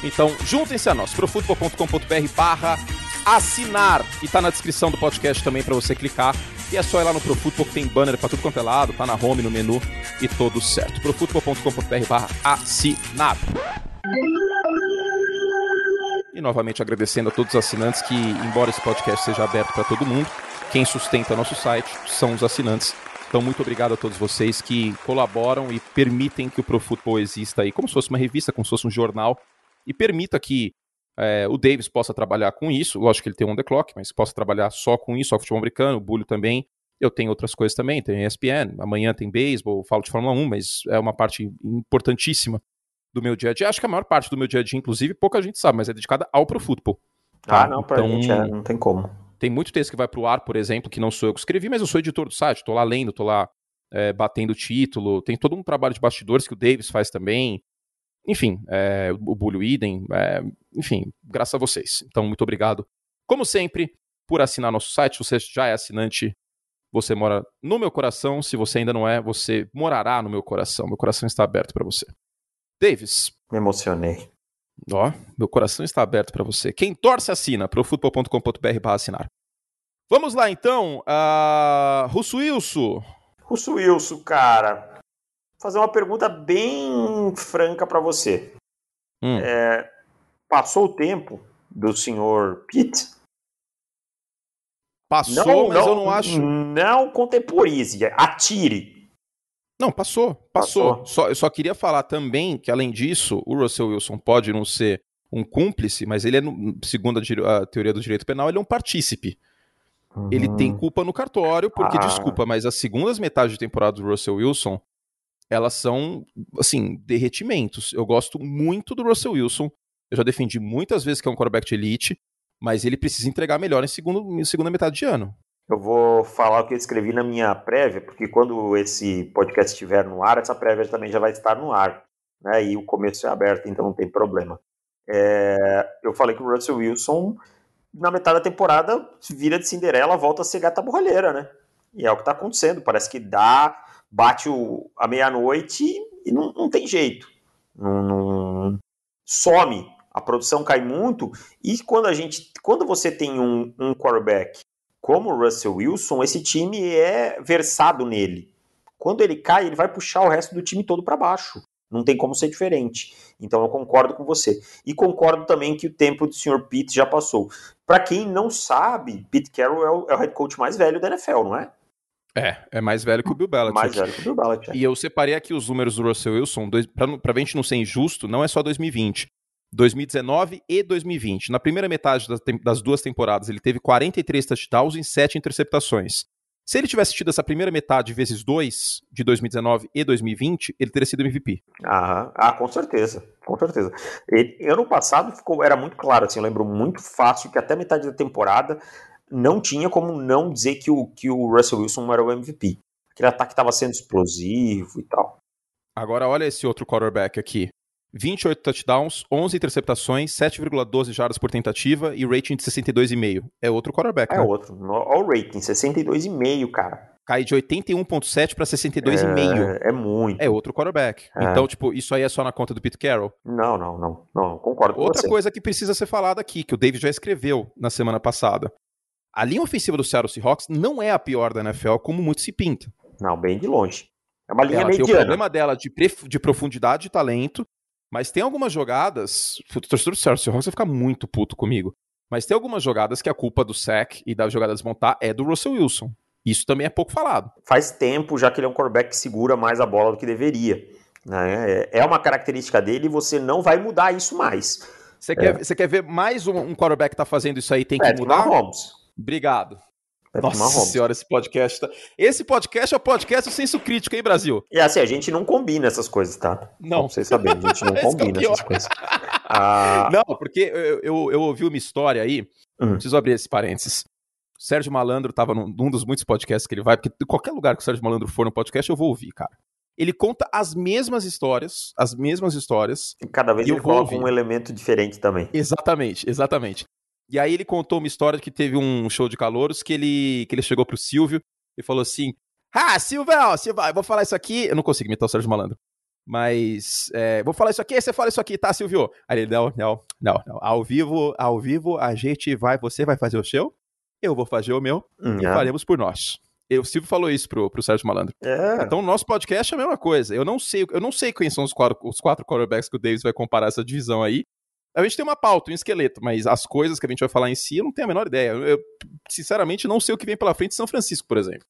Então, juntem-se a nós, profutbol.com.br barra assinar. E tá na descrição do podcast também para você clicar. E é só ir lá no Profutbol que tem banner pra tudo quanto é lado, tá na home, no menu e tudo certo. profutbol.com.br barra assinar. E novamente agradecendo a todos os assinantes que, embora esse podcast seja aberto para todo mundo, quem sustenta nosso site são os assinantes. Então, muito obrigado a todos vocês que colaboram e permitem que o Pro exista aí, como se fosse uma revista, como se fosse um jornal, e permita que é, o Davis possa trabalhar com isso. Lógico que ele tem um The Clock, mas possa trabalhar só com isso, só com futebol americano, o Bulho também. Eu tenho outras coisas também, tem ESPN, amanhã tem beisebol, falo de Fórmula 1, mas é uma parte importantíssima do meu dia a dia. Acho que a maior parte do meu dia a dia, inclusive, pouca gente sabe, mas é dedicada ao Pro Football. tá? Ah, não, pra Então, gente é, não tem como. Tem muito texto que vai pro ar, por exemplo, que não sou eu que escrevi, mas eu sou editor do site, tô lá lendo, tô lá é, batendo título, tem todo um trabalho de bastidores que o Davis faz também. Enfim, é, o Bulho Idem, é, enfim, graças a vocês. Então, muito obrigado, como sempre, por assinar nosso site. Se você já é assinante, você mora no meu coração. Se você ainda não é, você morará no meu coração. Meu coração está aberto para você. Davis, Me emocionei. Ó, meu coração está aberto para você. Quem torce assina, profutbol.com.br barra assinar. Vamos lá então, uh, Russo Wilson. Russo Wilson, cara, vou fazer uma pergunta bem franca pra você. Hum. É, passou o tempo do senhor Pitt? Passou, mas eu não acho. Não contemporize, atire. Não, passou, passou. Passou. Só, eu só queria falar também que, além disso, o Russell Wilson pode não ser um cúmplice, mas ele é, segundo a, a teoria do direito penal, ele é um partícipe. Ele Uhum. tem culpa no cartório, porque, Ah. desculpa, mas as segundas metades de temporada do Russell Wilson, elas são, assim, derretimentos. Eu gosto muito do Russell Wilson. Eu já defendi muitas vezes que é um quarterback de elite, mas ele precisa entregar melhor em, segundo, em segunda metade de ano. Eu vou falar o que eu escrevi na minha prévia, porque quando esse podcast estiver no ar, essa prévia também já vai estar no ar. Né? E o começo é aberto, então não tem problema. É, eu falei que o Russell Wilson, na metade da temporada, vira de Cinderela, volta a ser gata borralheira, né? E é o que está acontecendo. Parece que dá, bate o, a meia-noite e não, não tem jeito. Não, não- some. A produção cai muito. E quando a gente. Quando você tem um, um quarterback como o Russell Wilson, esse time é versado nele. Quando ele cai, ele vai puxar o resto do time todo para baixo. Não tem como ser diferente. Então eu concordo com você. E concordo também que o tempo do Sr. Pete já passou. Para quem não sabe, Pete Carroll é o, é o head coach mais velho da NFL, não é? É, é mais velho que o Bill Belichick. Mais velho que o Bill Belichick. E eu separei aqui os números do Russell Wilson, não- pra gente não ser injusto, não é só 2020. 2019 e 2020. Na primeira metade das, duas temporadas, ele teve 43 touchdowns e 7 interceptações. Se ele tivesse tido essa primeira metade vezes dois de 2019 e 2020, ele teria sido MVP. Ah, ah com certeza, com certeza. E, ano passado ficou, era muito claro, assim, eu lembro muito fácil que até metade da temporada não tinha como não dizer que o, que o Russell Wilson era o MVP. Aquele ataque estava sendo explosivo e tal. Agora olha esse outro quarterback aqui. 28 touchdowns, 11 interceptações, 7,12 jardas por tentativa e rating de 62,5. É outro quarterback, É né? outro. Olha o rating, 62,5, cara. Cai de 81,7 para 62,5. É, é muito. É outro quarterback. É. Então, tipo, isso aí é só na conta do Pete Carroll. Não, não, não. Não, concordo com Outra coisa que precisa ser falada aqui, que o David já escreveu na semana passada. A linha ofensiva do Seattle Seahawks não é a pior da NFL, como muito se pinta. Não, bem de longe. É uma linha Ela tem o mediana. problema dela de, de profundidade e talento, mas tem algumas jogadas. O torcedor do Seahawks vai ficar muito puto comigo. Mas tem algumas jogadas que a culpa do sack e da jogada desmontar é do Russell Wilson. Isso também é pouco falado. Faz tempo já que ele é um quarterback que segura mais a bola do que deveria. né? É é uma característica dele e você não vai mudar isso mais. Você, quer, você quer ver mais um, um quarterback que tá fazendo isso aí tem que mudar? Mahomes. Obrigado. Nossa senhora, esse podcast tá... Esse podcast é o podcast do senso crítico, hein, Brasil? E assim, a gente não combina essas coisas, tá? Não. Pra vocês saberem, a gente não é combina pior. essas coisas. Ah, Não, porque eu, eu, eu ouvi uma história aí, Hum. preciso abrir esse parênteses. O Sérgio Malandro tava num, num dos muitos podcasts que ele vai, porque qualquer lugar que o Sérgio Malandro for no podcast eu vou ouvir, cara. Ele conta as mesmas histórias, as mesmas histórias. cada vez ele coloca ouvir. um elemento diferente também. Exatamente, exatamente. E aí ele contou uma história que teve um show de calouros que ele, que ele chegou pro Silvio e falou assim: Ah, Silvio, Silvio, eu vou falar isso aqui. Eu não consigo imitar o Sérgio Malandro. Mas é, vou falar isso aqui, você fala isso aqui, tá, Silvio? Aí ele, não, não, não, não. Ao vivo, ao vivo, a gente vai, você vai fazer o seu, eu vou fazer o meu Hum, e faremos por nós. E o Silvio falou isso pro, pro Sérgio Malandro. É. Então, o nosso podcast é a mesma coisa. Eu não sei, eu não sei quem são os quatro, os quatro quarterbacks que o Davis vai comparar essa divisão aí. A gente tem uma pauta, um esqueleto, mas as coisas que a gente vai falar em si, eu não tenho a menor ideia. Eu, eu, sinceramente, não sei o que vem pela frente de São Francisco, por exemplo.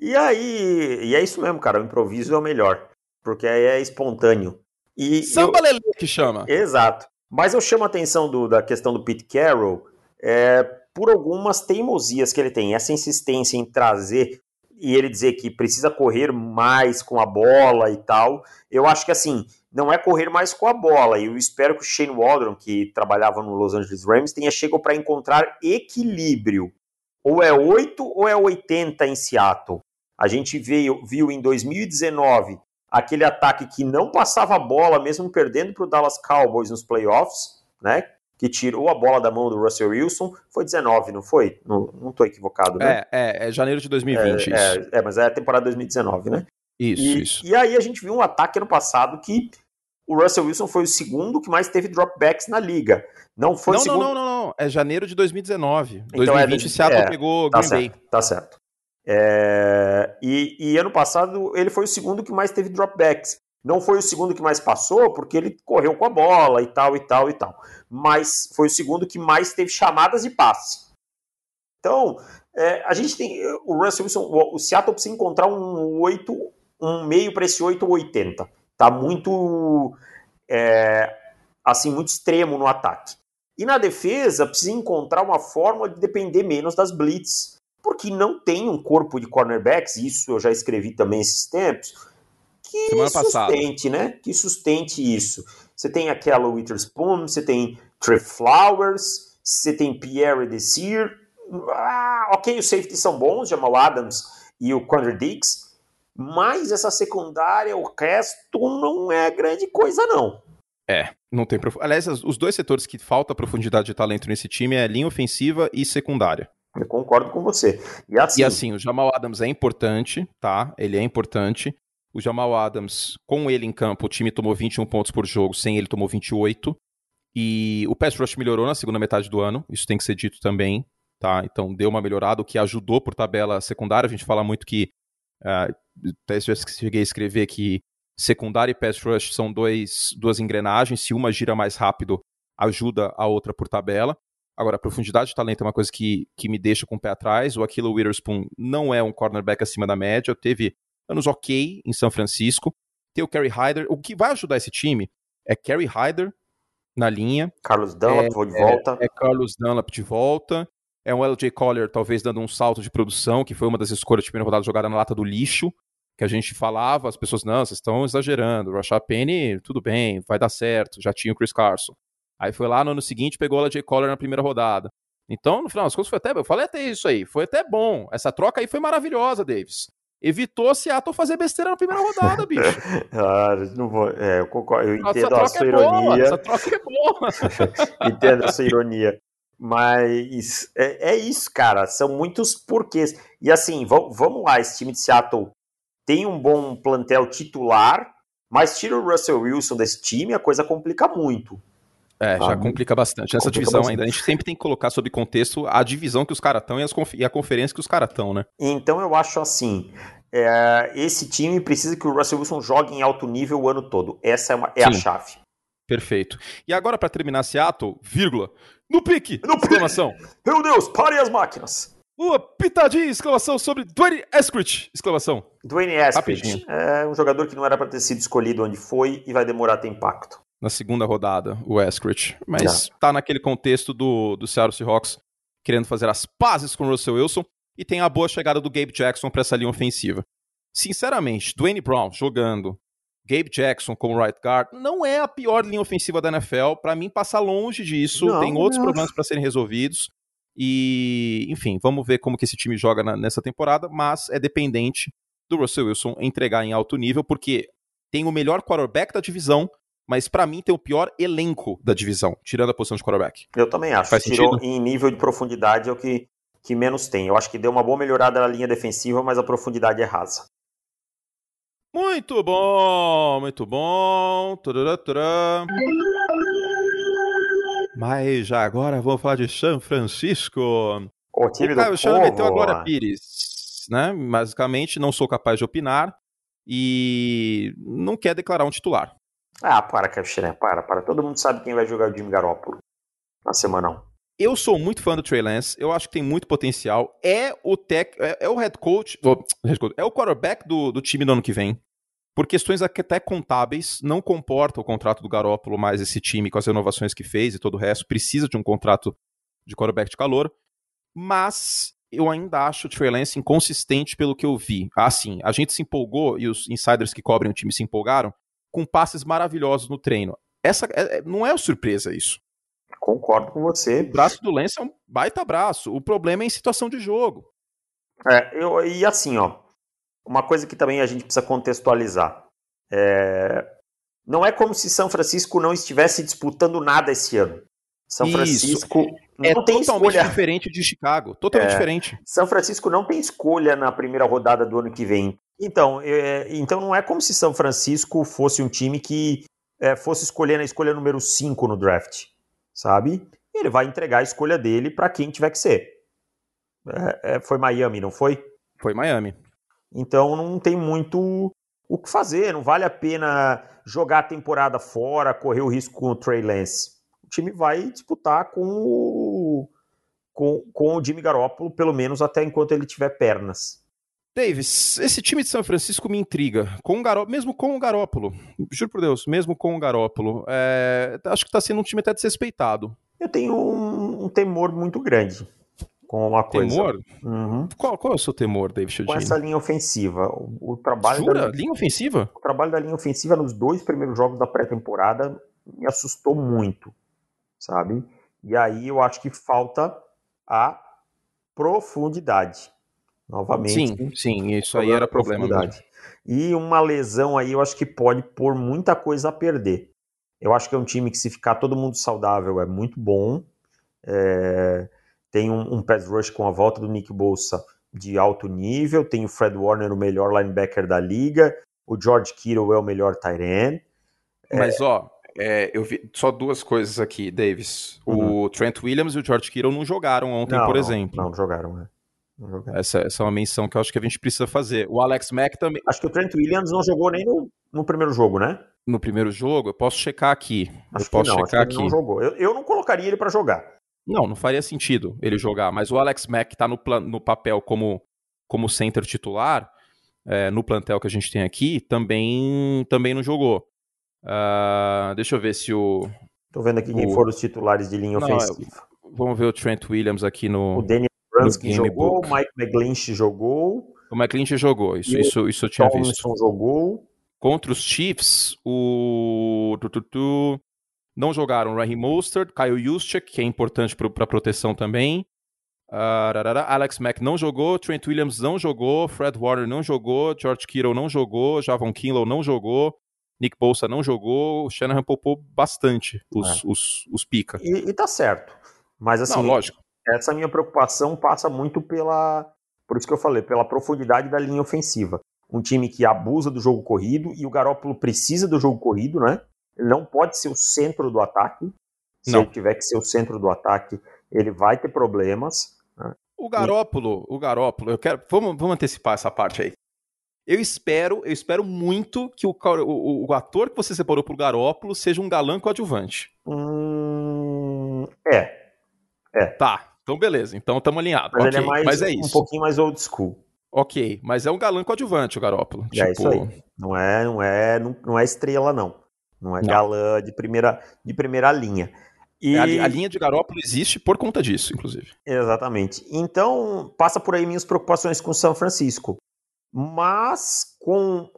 E aí, e é isso mesmo, cara. O improviso é o melhor. Porque aí é espontâneo. E Samba Lelê que chama. eu- Exato. Mas eu chamo a atenção do- da questão do Pete Carroll é, por algumas teimosias que ele tem. Essa insistência em trazer e ele dizer que precisa correr mais com a bola e tal. Eu acho que assim, não é correr mais com a bola. E eu espero que o Shane Waldron, que trabalhava no Los Angeles Rams, tenha chegado para encontrar equilíbrio. Ou é 8 ou é 80 em Seattle. A gente veio, viu em 2019 aquele ataque que não passava a bola, mesmo perdendo para o Dallas Cowboys nos playoffs, né? Que tirou a bola da mão do Russell Wilson. Foi 19, não foi? Não, não tô equivocado, né? É, é, é janeiro de 2020, isso. É, é, mas é a temporada 2019, né? Isso, E, isso. e aí a gente viu um ataque ano passado que o Russell Wilson foi o segundo que mais teve dropbacks na liga. Não foi Não, o não, segundo. não, não, não. É janeiro de 2019. Então é 2020, dois- Seattle é, pegou Tá Green Bay. certo, tá certo. É, e, e ano passado ele foi o segundo que mais teve dropbacks. Não foi o segundo que mais passou, porque ele correu com a bola e tal, e tal, e tal. Mas foi o segundo que mais teve chamadas de passe. Então, é, a gente tem. O Russell Wilson, o, o Seattle precisa encontrar um 8, um meio para esse 8 ou 80. Tá muito. é, assim, muito extremo no ataque. E na defesa, precisa encontrar uma forma de depender menos das blitz. Porque não tem um corpo de cornerbacks, isso eu já escrevi também esses tempos, que Semana passada. sustente, né? Que sustente isso. Você tem aquela Witherspoon, você tem Trey Flowers, você tem Pierre Desir. Ah, ok, os safeties são bons, Jamal Adams e o Quandre Dix, mas essa secundária, o resto não é grande coisa, não. É, não tem prof... Aliás, os dois setores que falta profundidade de talento nesse time é linha ofensiva e secundária. Eu concordo com você. E assim, E assim, o Jamal Adams é importante, tá? Ele é importante. O Jamal Adams, com ele em campo, o time tomou 21 pontos por jogo, sem ele tomou 28. E o pass rush melhorou na segunda metade do ano, isso tem que ser dito também, tá? Então deu uma melhorada, o que ajudou por tabela secundária. A gente fala muito que, até já cheguei a escrever que secundária e pass rush são dois, duas engrenagens, se uma gira mais rápido, ajuda a outra por tabela. Agora, a profundidade de talento é uma coisa que, que me deixa com o pé atrás. O Aquilo Witherspoon não é um cornerback acima da média. Teve anos ok em São Francisco. Tem o Kerry Hyder. O que vai ajudar esse time é Kerry Hyder na linha, Carlos Dunlap, vou de volta. é Carlos Dunlap de volta É um LJ Collier talvez dando um salto de produção, que foi uma das escolhas de primeira rodada jogada na lata do lixo, que a gente falava, as pessoas, não, vocês estão exagerando, o Rashad Penny, tudo bem, vai dar certo, já tinha o Chris Carson. Aí foi lá no ano seguinte, pegou o LJ Collier na primeira rodada. Então, no final das contas, foi até, eu falei até isso aí, foi até bom. Essa troca aí foi maravilhosa, Davis. Evitou Seattle fazer besteira na primeira rodada, bicho. ah, não vou, é, eu, concordo, eu entendo a sua é ironia. Boa, essa troca é boa. entendo a sua ironia. Mas é, é, isso, cara. São muitos porquês. E assim, vamos lá, esse time de Seattle tem um bom plantel titular, mas tira o Russell Wilson desse time, a coisa complica muito. É, já complica bastante. Nessa complica divisão bastante. ainda, a gente sempre tem que colocar sob contexto a divisão que os caras estão e, e, a conferência que os caras estão, né? Então eu acho assim, é, esse time precisa que o Russell Wilson jogue em alto nível o ano todo. Essa é, uma, é a chave. Perfeito. E agora, para terminar, Seattle, vírgula, no pique! No exclamação. Pique. Meu Deus, parem as máquinas! Uma pitadinha, exclamação, sobre Dwayne Eskridge, exclamação. Dwayne Eskridge é um jogador que não era para ter sido escolhido onde foi e vai demorar a ter impacto. Na segunda rodada, o Eskridge. Mas Já. tá naquele contexto do, do Seattle Seahawks querendo fazer as pazes com o Russell Wilson e tem a boa chegada do Gabe Jackson para essa linha ofensiva. Sinceramente, Dwayne Brown jogando, Gabe Jackson como right guard, não é a pior linha ofensiva da NFL. Para mim, passa longe disso. Não, Tem outros não. problemas para serem resolvidos. E, enfim, vamos ver como que esse time joga na, nessa temporada, mas é dependente do Russell Wilson entregar em alto nível, porque tem o melhor quarterback da divisão, mas para mim tem o pior elenco da divisão, tirando a posição de quarterback. Eu também acho. Faz Tirou sentido? em nível de profundidade é o que, que menos tem. Eu acho que deu uma boa melhorada na linha defensiva, mas a profundidade é rasa. Muito bom, muito bom. Mas já agora vamos falar de São Francisco. O time o Caio Chan meteu a Glória Pires, né? Basicamente, não sou capaz de opinar e não quer declarar um titular. Ah, para, Caio para, para. Todo mundo sabe quem vai jogar o Jimmy Garoppolo na semana 1. Eu sou muito fã do Trey Lance, eu acho que tem muito potencial. É o tech, é, é o head coach, é o quarterback do, do time do ano que vem. Por questões até contábeis, não comporta o contrato do Garópolo mais esse time com as renovações que fez e todo o resto. Precisa de um contrato de quarterback de calor. Mas eu ainda acho o Trey Lance inconsistente pelo que eu vi. Assim, a gente se empolgou e os insiders que cobrem o time se empolgaram com passes maravilhosos no treino. Essa é, é não é surpresa isso. Concordo com você. O braço do Lance é um baita braço. O problema é em situação de jogo. É, eu, e assim, ó, uma coisa que também a gente precisa contextualizar. É... Não é como se São Francisco não estivesse disputando nada esse ano. São Isso. Francisco é não tem totalmente escolha. diferente de Chicago, totalmente é, diferente. São Francisco não tem escolha na primeira rodada do ano que vem. Então, é, então não é como se São Francisco fosse um time que é, fosse escolher na escolha número 5 no draft, sabe? Ele vai entregar a escolha dele para quem tiver que ser. É, é, foi Miami, não foi? Foi Miami. Então não tem muito o que fazer, não vale a pena jogar a temporada fora, correr o risco com o Trey Lance. O time vai disputar com o, com, com o Jimmy Garoppolo, pelo menos até enquanto ele tiver pernas. Davis, esse time de São Francisco me intriga. Com o mesmo com o Garópolo, juro por Deus, mesmo com o Garópolo, é, acho que está sendo um time até desrespeitado. Eu tenho um, um temor muito grande com uma coisa. Temor? Uhum. Qual, qual é o seu temor, David Chodini? Com essa linha ofensiva. O, o trabalho Jura? Da, linha ofensiva? O trabalho da linha ofensiva nos dois primeiros jogos da pré-temporada me assustou muito, sabe? E aí eu acho que falta a profundidade. Novamente. Sim, sim, isso aí era problema. Mesmo. E uma lesão aí eu acho que pode pôr muita coisa a perder. Eu acho que é um time que, se ficar todo mundo saudável, é muito bom. É tem um, um pass rush com a volta do Nick Bolsa de alto nível, tem o Fred Warner, o melhor linebacker da liga, o George Kittle é o melhor tight end. É, Mas, é... ó, é, eu vi só duas coisas aqui, Davis. Uhum. O Trent Williams e o George Kittle não jogaram ontem, não, por exemplo. Não, não jogaram, né? Essa, essa, é uma menção que eu acho que a gente precisa fazer. O Alex Mack também. Acho que o Trent Williams não jogou nem no, no primeiro jogo, né? No primeiro jogo, eu posso checar aqui. Acho eu posso não, checar aqui. não jogou. Eu, eu não colocaria ele para jogar. Não, não faria sentido ele jogar, mas o Alex Mack tá no, no papel como, como center titular, é, no plantel que a gente tem aqui, também, também não jogou. Uh, deixa eu ver se o. Tô vendo aqui o... quem foram os titulares de linha não, ofensiva. vamos ver o Trent Williams aqui no. O Daniel Jogou, o Mike McGlinch jogou. O McGlinch jogou, isso, isso, isso eu tinha Tomlinson visto. jogou. Contra os Chiefs, o. Tu, tu, tu, não jogaram Raheem Mostert, Kyle Juszczyk, que é importante para proteção também. Uh, Alex Mack não jogou, Trent Williams não jogou, Fred Warner não jogou, George Kittle não jogou, Javon Kinlow não jogou, Nick Bolsa não jogou, o Shanahan poupou bastante os, é. os, os pica. E, e tá certo. Mas assim, não, lógico. Essa minha preocupação passa muito pela. Por isso que eu falei, pela profundidade da linha ofensiva. Um time que abusa do jogo corrido e o Garópolo precisa do jogo corrido, né? Ele não pode ser o centro do ataque. Se não. ele tiver que ser o centro do ataque, ele vai ter problemas. Né? O Garópolo, o Garópolo, eu quero. Vamos, vamos antecipar essa parte aí. Eu espero, eu espero muito que o, o, o ator que você separou pro Garópolo seja um galã coadjuvante. Hum, é. É. Tá, então beleza. Então estamos alinhados. Mas okay, ele é mais, mas é um isso. pouquinho mais old school. Ok, mas é um galã coadjuvante o Garópolo. É tipo... isso aí. Não é, não é, não, não é estrela não. Não é não. galã de primeira, de primeira linha. E... A, a, linha de Garópolo existe por conta disso, inclusive. Exatamente. Então, passa por aí minhas preocupações com São Francisco. Mas, com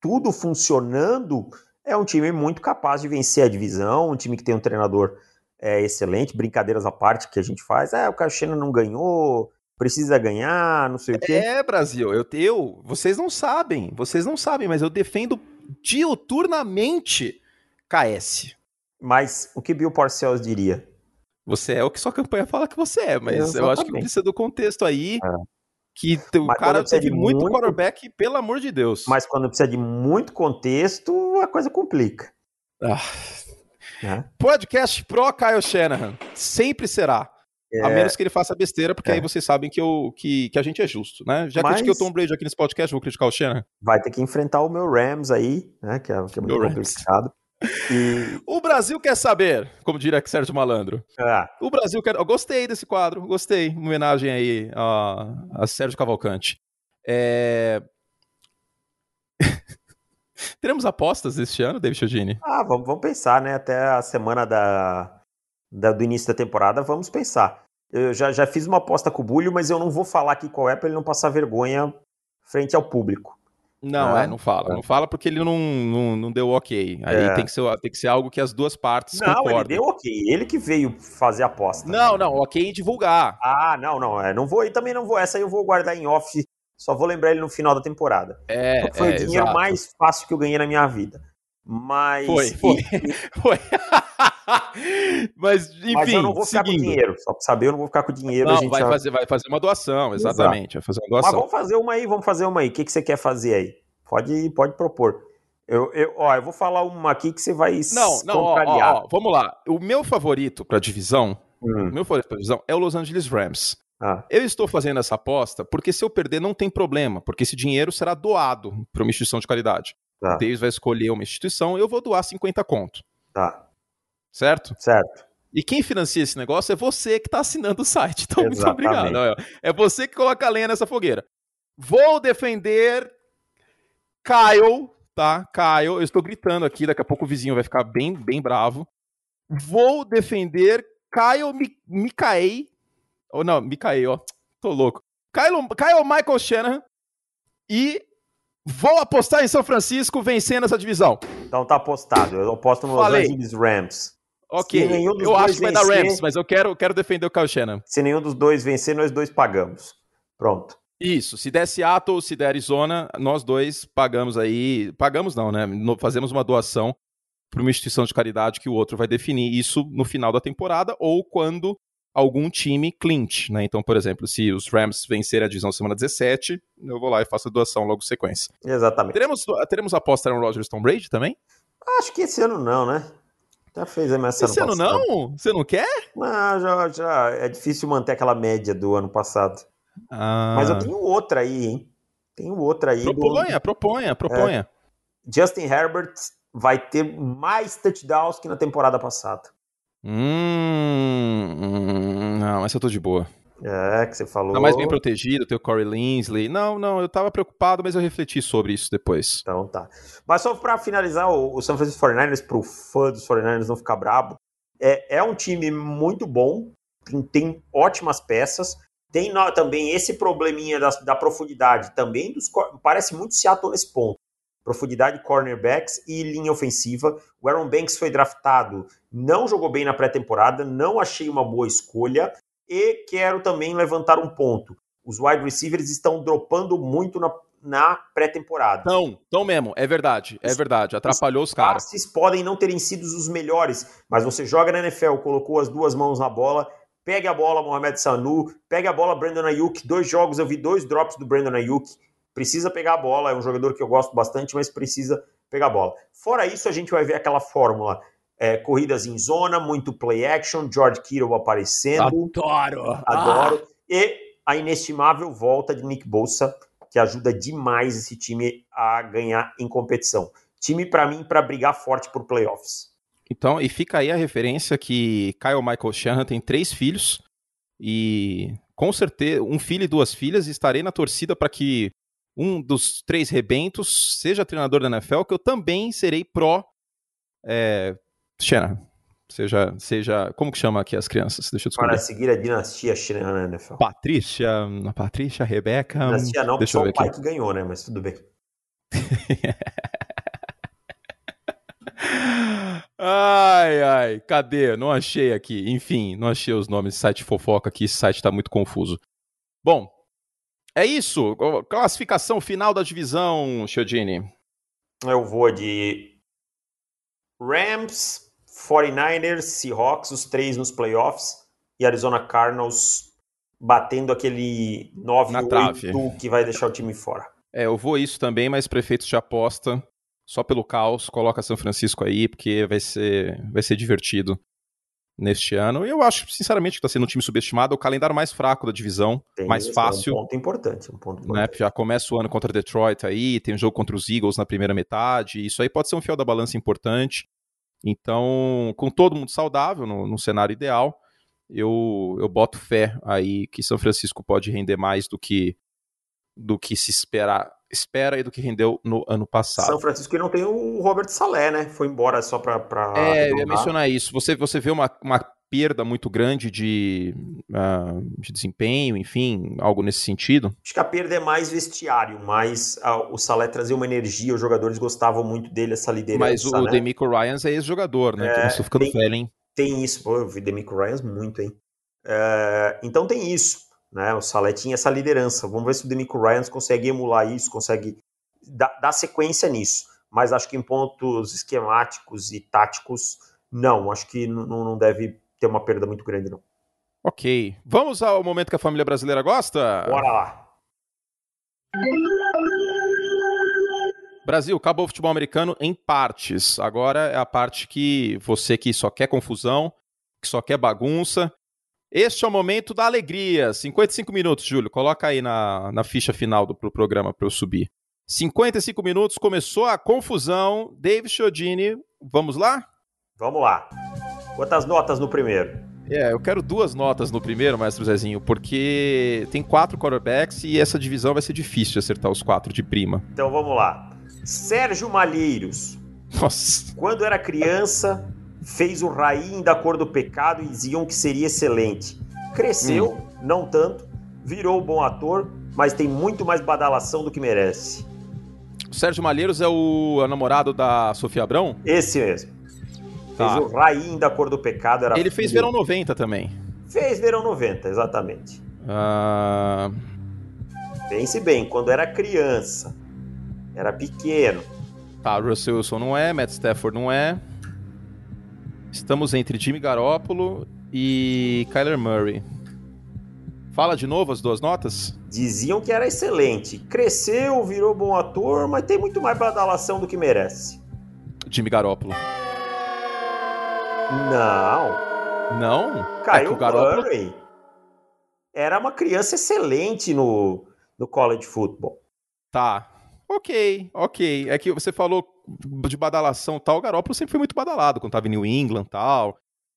tudo funcionando, é um time muito capaz de vencer a divisão, um time que tem um treinador é, excelente, brincadeiras à parte que a gente faz. É, o Caixena não ganhou, precisa ganhar, não sei o quê. É, Brasil, eu, eu, vocês não sabem, vocês não sabem, mas eu defendo diuturnamente KS. Mas o que Bill Parcells diria? Você é o que sua campanha fala que você é, mas Exatamente. eu acho que precisa do contexto aí. É. Que o mas cara teve muito, muito quarterback, pelo amor de Deus. Mas quando precisa de muito contexto, a coisa complica. Ah. É. Podcast Pro Kyle Shanahan. Sempre será. É... A menos que ele faça besteira, porque é. aí vocês sabem que, eu, que, que a gente é justo, né? Já Mas... critiquei o Tom Brady aqui nesse podcast, vou criticar o Shanahan. Vai ter que enfrentar o meu Rams aí, né? Que é, que é muito meu complicado. Rams. E... O Brasil quer saber, como diria Sérgio Malandro. Ah. O Brasil quer. Eu gostei desse quadro, gostei. Uma homenagem aí a, a Sérgio Cavalcante. É... Teremos apostas este ano, David Chiodini? Ah, vamos, vamos pensar, né? Até a semana da, da, do início da temporada, vamos pensar. Eu já, já fiz uma aposta com o Bulho, mas eu não vou falar aqui qual é para ele não passar vergonha frente ao público. Não, é, não fala. É. Não fala porque ele não, não, não deu ok. Aí é. tem, que ser, tem que ser algo que as duas partes não, concordam. Não, ele deu ok. Ele que veio fazer a aposta. Não, não, ok em divulgar. Ah, não, não. É, não vou, e também não vou. Essa aí eu vou guardar em off. Só vou lembrar ele no final da temporada. É, foi é, o dinheiro exato. mais fácil que eu ganhei na minha vida. Mas. Foi, foi. Foi. Mas, enfim. Mas eu não vou ficar seguindo. com dinheiro. Só pra saber, eu não vou ficar com dinheiro. Não, vai, já... fazer, vai fazer uma doação, exatamente. Vai fazer uma doação. Mas vamos fazer uma aí, vamos fazer uma aí. O que, que você quer fazer aí? Pode, pode propor. Eu, eu, ó, eu vou falar uma aqui que você vai Não, não, ó, ó, ó, vamos lá. O meu favorito para divisão, hum. meu favorito para divisão é o Los Angeles Rams. Ah. Eu estou fazendo essa aposta porque se eu perder não tem problema, porque esse dinheiro será doado para uma instituição de caridade. Tá. O Davis vai escolher uma instituição e eu vou doar 50 conto. Tá. Certo? Certo. E quem financia esse negócio é você que está assinando o site. Então, Exatamente. muito obrigado. É você que coloca a lenha nessa fogueira. Vou defender Kyle, tá? Kyle, eu estou gritando aqui, daqui a pouco o vizinho vai ficar bem, bem bravo. Vou defender Kyle Mi Mikaei. Ou não, Mikaei, ó. Tô louco. Kyle, Kyle Michael Shanahan. E vou apostar em São Francisco vencendo essa divisão. Então tá apostado. Eu aposto no Falei. Los Angeles Rams. Ok, eu acho que vai vencer, dar Rams, mas eu quero, quero defender o Kyle Shanahan. Se nenhum dos dois vencer, nós dois pagamos. Pronto. Isso, se der Seattle, se der Arizona, nós dois pagamos aí, pagamos não, né? Fazemos uma doação para uma instituição de caridade que o outro vai definir isso no final da temporada ou quando algum time clinch, né? Então, por exemplo, se os Rams vencerem a divisão semana 17, eu vou lá e faço a doação logo sequência. Exatamente. Teremos, teremos aposta no Rodgers Tom Brady também? Acho que esse ano não, né? Já fez a minha Esse ano, ano não? Você não quer? Não, já, já é difícil manter aquela média do ano passado. Ah. Mas eu tenho outra aí, hein? Tenho outra aí. Proponha, do... proponha, proponha. É. Justin Herbert vai ter mais touchdowns que na temporada passada. Hum, hum, não, essa eu tô de boa. É, que você falou. Tá mais bem protegido, tem o Corey Linsley. Não, não, eu tava preocupado, mas eu refleti sobre isso depois. Então tá. Mas só pra finalizar, o, o San Francisco 49ers, pro fã dos 49ers não ficar brabo, é, é um time muito bom, tem, tem ótimas peças. Tem no, também esse probleminha da, da profundidade, também dos, parece muito Seattle nesse ponto. Profundidade, cornerbacks e linha ofensiva. O Aaron Banks foi draftado, não jogou bem na pré-temporada, não achei uma boa escolha. E quero também levantar um ponto. Os wide receivers estão dropando muito na, na pré-temporada. Não, não mesmo, é verdade, é verdade. Atrapalhou os, os caras. Os passes podem não terem sido os melhores, mas você joga na NFL, colocou as duas mãos na bola, pegue a bola, Mohamed Sanu, pegue a bola, Brandon Ayuk. Dois jogos, eu vi dois drops do Brandon Ayuk. Precisa pegar a bola, é um jogador que eu gosto bastante, mas precisa pegar a bola. Fora isso, a gente vai ver aquela fórmula. É, corridas em zona, muito play action, George Kittle aparecendo. Adoro! Adoro. Ah. E a inestimável volta de Nick Bolsa, que ajuda demais esse time a ganhar em competição. Time, para mim, para brigar forte por playoffs. Então, e fica aí a referência que Kyle Michael Shanahan tem três filhos e com certeza um filho e duas filhas. estarei na torcida para que um dos três rebentos seja treinador da NFL, que eu também serei pró é, Shanahan. Seja, seja. Como que chama aqui as crianças? Deixa eu descobrir. Para seguir a dinastia Shanahan na NFL. Patrícia, Patrícia, Rebeca. Dinastia não, porque só o pai aqui. que ganhou, né? Mas tudo bem. ai, ai, cadê? Não achei aqui. Enfim, não achei os nomes. Site fofoca aqui, esse site tá muito confuso. Bom, é isso. Classificação final da divisão, Chiodini. Eu vou de Rams, 49ers, Seahawks, os três nos playoffs, e Arizona Cardinals batendo aquele 9-8 que vai deixar o time fora. É, eu vou isso também, mas prefeitos de aposta, só pelo caos, coloca São Francisco aí, porque vai ser, vai ser divertido neste ano. E eu acho, sinceramente, que está sendo um time subestimado. É o calendário mais fraco da divisão, tem mais fácil. É um ponto importante. Um ponto né, importante. Né? Já começa o ano contra Detroit aí, tem um jogo contra os Eagles na primeira metade. Isso aí pode ser um fiel da balança importante. Então, com todo mundo saudável, no, no cenário ideal, eu, eu boto fé aí que São Francisco pode render mais do que do que se espera, espera e do que rendeu no ano passado. São Francisco que não tem o Robert Salé, né? Foi embora só para. É, eu ia mencionar isso. Você, você vê uma, uma perda muito grande de, uh, de desempenho, enfim, algo nesse sentido? Acho que a perda é mais vestiário, mas uh, o Salé trazia uma energia, os jogadores gostavam muito dele, essa liderança. Mas o, né? Demico Ryans é ex-jogador, né? É, estou ficando tem, velho, hein? Tem isso, pô, eu vi Demico Ryans muito, hein? Uh, então tem isso, né? O Salé tinha essa liderança. Vamos ver se o Demico Ryans consegue emular isso, consegue dar, dar sequência nisso. Mas acho que em pontos esquemáticos e táticos, não. Acho que não deve ter uma perda muito grande, não. Ok. Vamos ao momento que a família brasileira gosta? Bora lá. Brasil, acabou o futebol americano em partes. Agora é a parte que você que só quer confusão, que só quer bagunça. Este é o momento da alegria. 55 minutos, Júlio. Coloca aí na, na ficha final do pro programa para eu subir. 55 minutos, começou a confusão. David Chiodini, vamos lá? Vamos lá. Quantas notas no primeiro? É, eu quero duas notas no primeiro, Mestre Zezinho, porque tem quatro quarterbacks e essa divisão vai ser difícil de acertar os quatro de prima. Então vamos lá. Sérgio Malheiros. Nossa. Quando era criança, fez o Raim da cor do pecado e diziam que seria excelente. Cresceu, hum. não tanto, virou bom ator, mas tem muito mais badalação do que merece. O Sérgio Malheiros é o namorado da Sofia Abrão? Esse mesmo. Tá. Fez o Raim da Cor do Pecado. Era Ele fez filho. Verão 90 também. Fez Verão 90, exatamente. Uh... Pense bem, quando era criança, era pequeno. Tá, Russell Wilson não é, Matt Stafford não é. Estamos entre Jimmy Garoppolo e Kyler Murray. Fala de novo as duas notas? Diziam que era excelente. Cresceu, virou bom ator, mas tem muito mais badalação do que merece. Jimmy Garoppolo. Não. Não? Kyle é o Garoppolo... Murray era uma criança excelente no, no college football. Tá. Ok, ok. É que você falou de badalação tal, o Garoppolo sempre foi muito badalado quando tava em New England tal.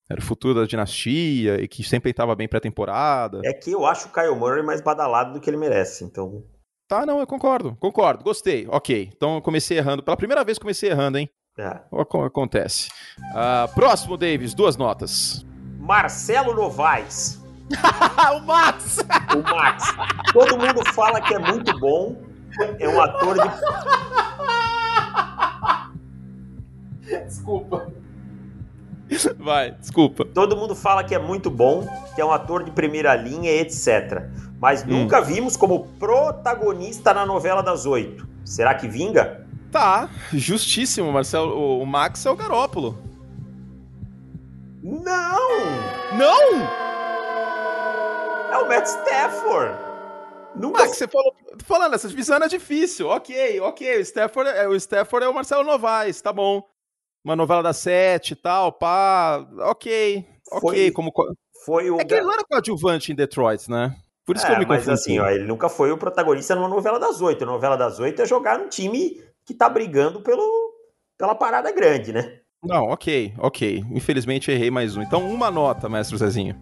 Era o futuro da dinastia e que sempre estava bem pré-temporada. É que eu acho o Kyle Murray mais badalado do que ele merece, então. Tá, não, eu concordo, concordo, gostei, ok. Então eu comecei errando. Pela primeira vez comecei errando, hein? É. Acontece. Uh, próximo, Davis, duas notas. Marcelo Novaes. o Max! O Max. Todo mundo fala que é muito bom. É um ator de. Desculpa. Vai, desculpa. Todo mundo fala que é muito bom, que é um ator de primeira linha, etc. Mas hum. nunca vimos como protagonista na novela das oito. Será que vinga? Tá, justíssimo, Marcelo. O Max é o Garópolo. Não! Não! É o Matt Stafford. Nunca... Max, você falou, falando, essa divisão é difícil. Ok, ok. O Stafford, é, o Stafford é o Marcelo Novaes, tá bom uma novela da sete e tal, pá, ok, ok, foi, como... Foi o... É que ele não era coadjuvante em Detroit, né? Por isso é, que eu me mas confundi. assim, ó, ele nunca foi o protagonista numa novela das oito. A novela das oito é jogar num time que tá brigando pelo, pela parada grande, né? Não, ok, ok. Infelizmente errei mais um. Então, uma nota, mestre Zezinho.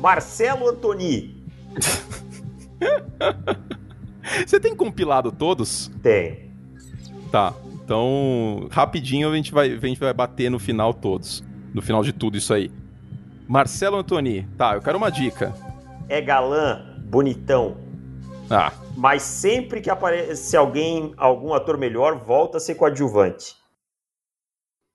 Marcelo Antoni. Você tem compilado todos? Tem. Tá. Então, rapidinho a gente vai, a gente vai bater no final todos. No final de tudo isso aí. Marcelo Antoni, tá, eu quero uma dica. É galã, bonitão. Ah. Mas sempre que aparece alguém, algum ator melhor, volta a ser coadjuvante.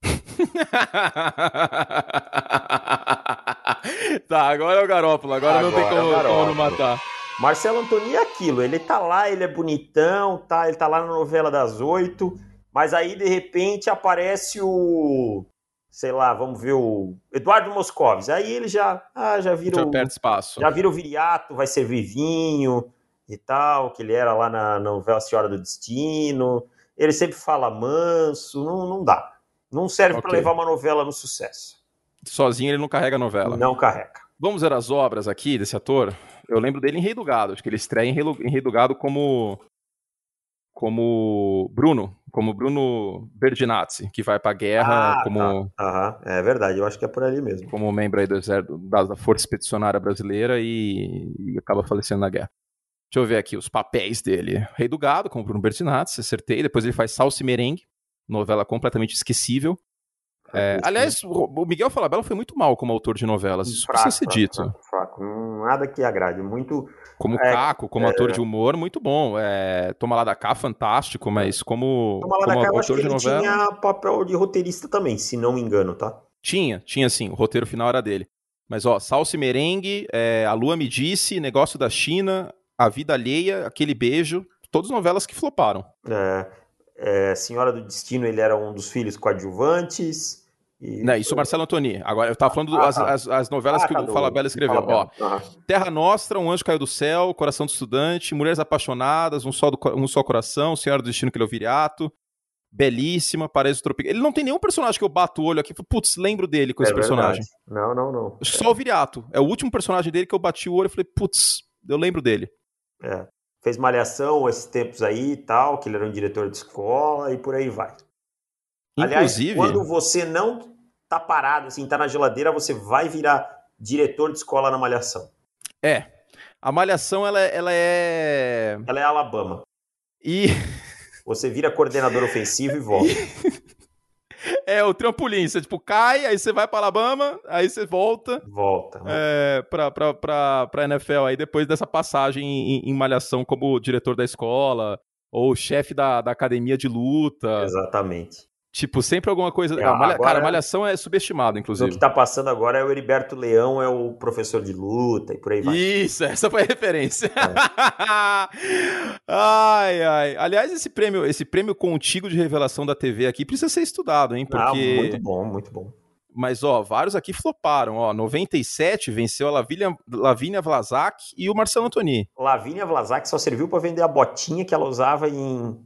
tá, agora é o Garópolo, agora, agora não tem como, é como não matar. Marcelo Antoni é aquilo, ele tá lá, ele é bonitão, tá, ele tá lá na novela das oito mas aí, de repente, aparece o. Sei lá, vamos ver o Eduardo Moscovis. Aí ele já, ah, já vira. Já perde espaço. Já vira o Viriato, vai ser Vivinho e tal, que ele era lá na, novela Senhora do Destino. Ele sempre fala manso, não, não dá. Não serve okay. para levar uma novela no sucesso. Sozinho ele não carrega a novela. Não carrega. Vamos ver as obras aqui desse ator. Eu lembro dele em Rei do Gado. Acho que ele estreia em Rei do Gado como como Bruno, como Bruno Berdinazzi, que vai para a guerra ah, como tá. é verdade, eu acho que é por ali mesmo. Como membro aí do exército da Força Expedicionária Brasileira e, e, acaba falecendo na guerra. Deixa eu ver aqui os papéis dele. Rei do Gado, como Bruno Berdinazzi, acertei. Depois ele faz Salsa e Merengue, novela completamente esquecível. É, aliás, o Miguel Falabella foi muito mal como autor de novelas, isso fraco, precisa ser dito. Fraco, fraco, nada que agrade, muito... Como é, Caco, como é, ator de humor, muito bom. É, Toma lá da cá, fantástico, mas como, Toma lá como da cá, autor de novela... tinha papel de roteirista também, se não me engano, tá? Tinha, tinha sim, o roteiro final era dele. Mas ó, Salsa e Merengue, é, A Lua Me Disse, Negócio da China, A Vida Alheia, Aquele Beijo, todas novelas que floparam. É, é, Senhora do Destino, ele era um dos filhos coadjuvantes... E... Não, isso é Marcelo Antoni. Agora, eu tava falando das ah, tá. as, as novelas ah, que tá o Falabella escreveu. Ó, Terra Nostra, Um Anjo Caiu do Céu, Coração do Estudante, Mulheres Apaixonadas, Um Só, do, um só Coração, Senhora do Destino que ele é o Viriato, Belíssima, Paraíso Tropical. Ele não tem nenhum personagem que eu bato o olho aqui putz, lembro dele com é esse verdade. personagem. Não, não, não. Só é. o Viriato. É o último personagem dele que eu bati o olho e falei, putz, eu lembro dele. É. Fez malhação esses tempos aí e tal, que ele era um diretor de escola e por aí vai. Inclusive, Aliás, quando você não tá parado, assim, tá na geladeira, você vai virar diretor de escola na Malhação. É. A Malhação, ela, ela é. Ela é Alabama. E. Você vira coordenador ofensivo e volta. É, o trampolim. Você, tipo, cai, aí você vai pra Alabama, aí você volta. Volta. É, pra, pra, pra, pra NFL aí, depois dessa passagem em, em Malhação como diretor da escola, ou chefe da, da academia de luta. Exatamente. Tipo, sempre alguma coisa. É, malha... Cara, a malhação é subestimado, inclusive. O que tá passando agora é o Heriberto Leão, é o professor de luta e por aí vai. Isso, essa foi a referência. É. ai, ai. Aliás, esse prêmio, esse prêmio contigo de revelação da TV aqui precisa ser estudado, hein? Porque... Ah, muito bom, muito bom. Mas, ó, vários aqui floparam, ó. 97 venceu a Lavínia, Lavínia Vlasak e o Marcelo Antoni. Lavínia Vlasak só serviu para vender a botinha que ela usava em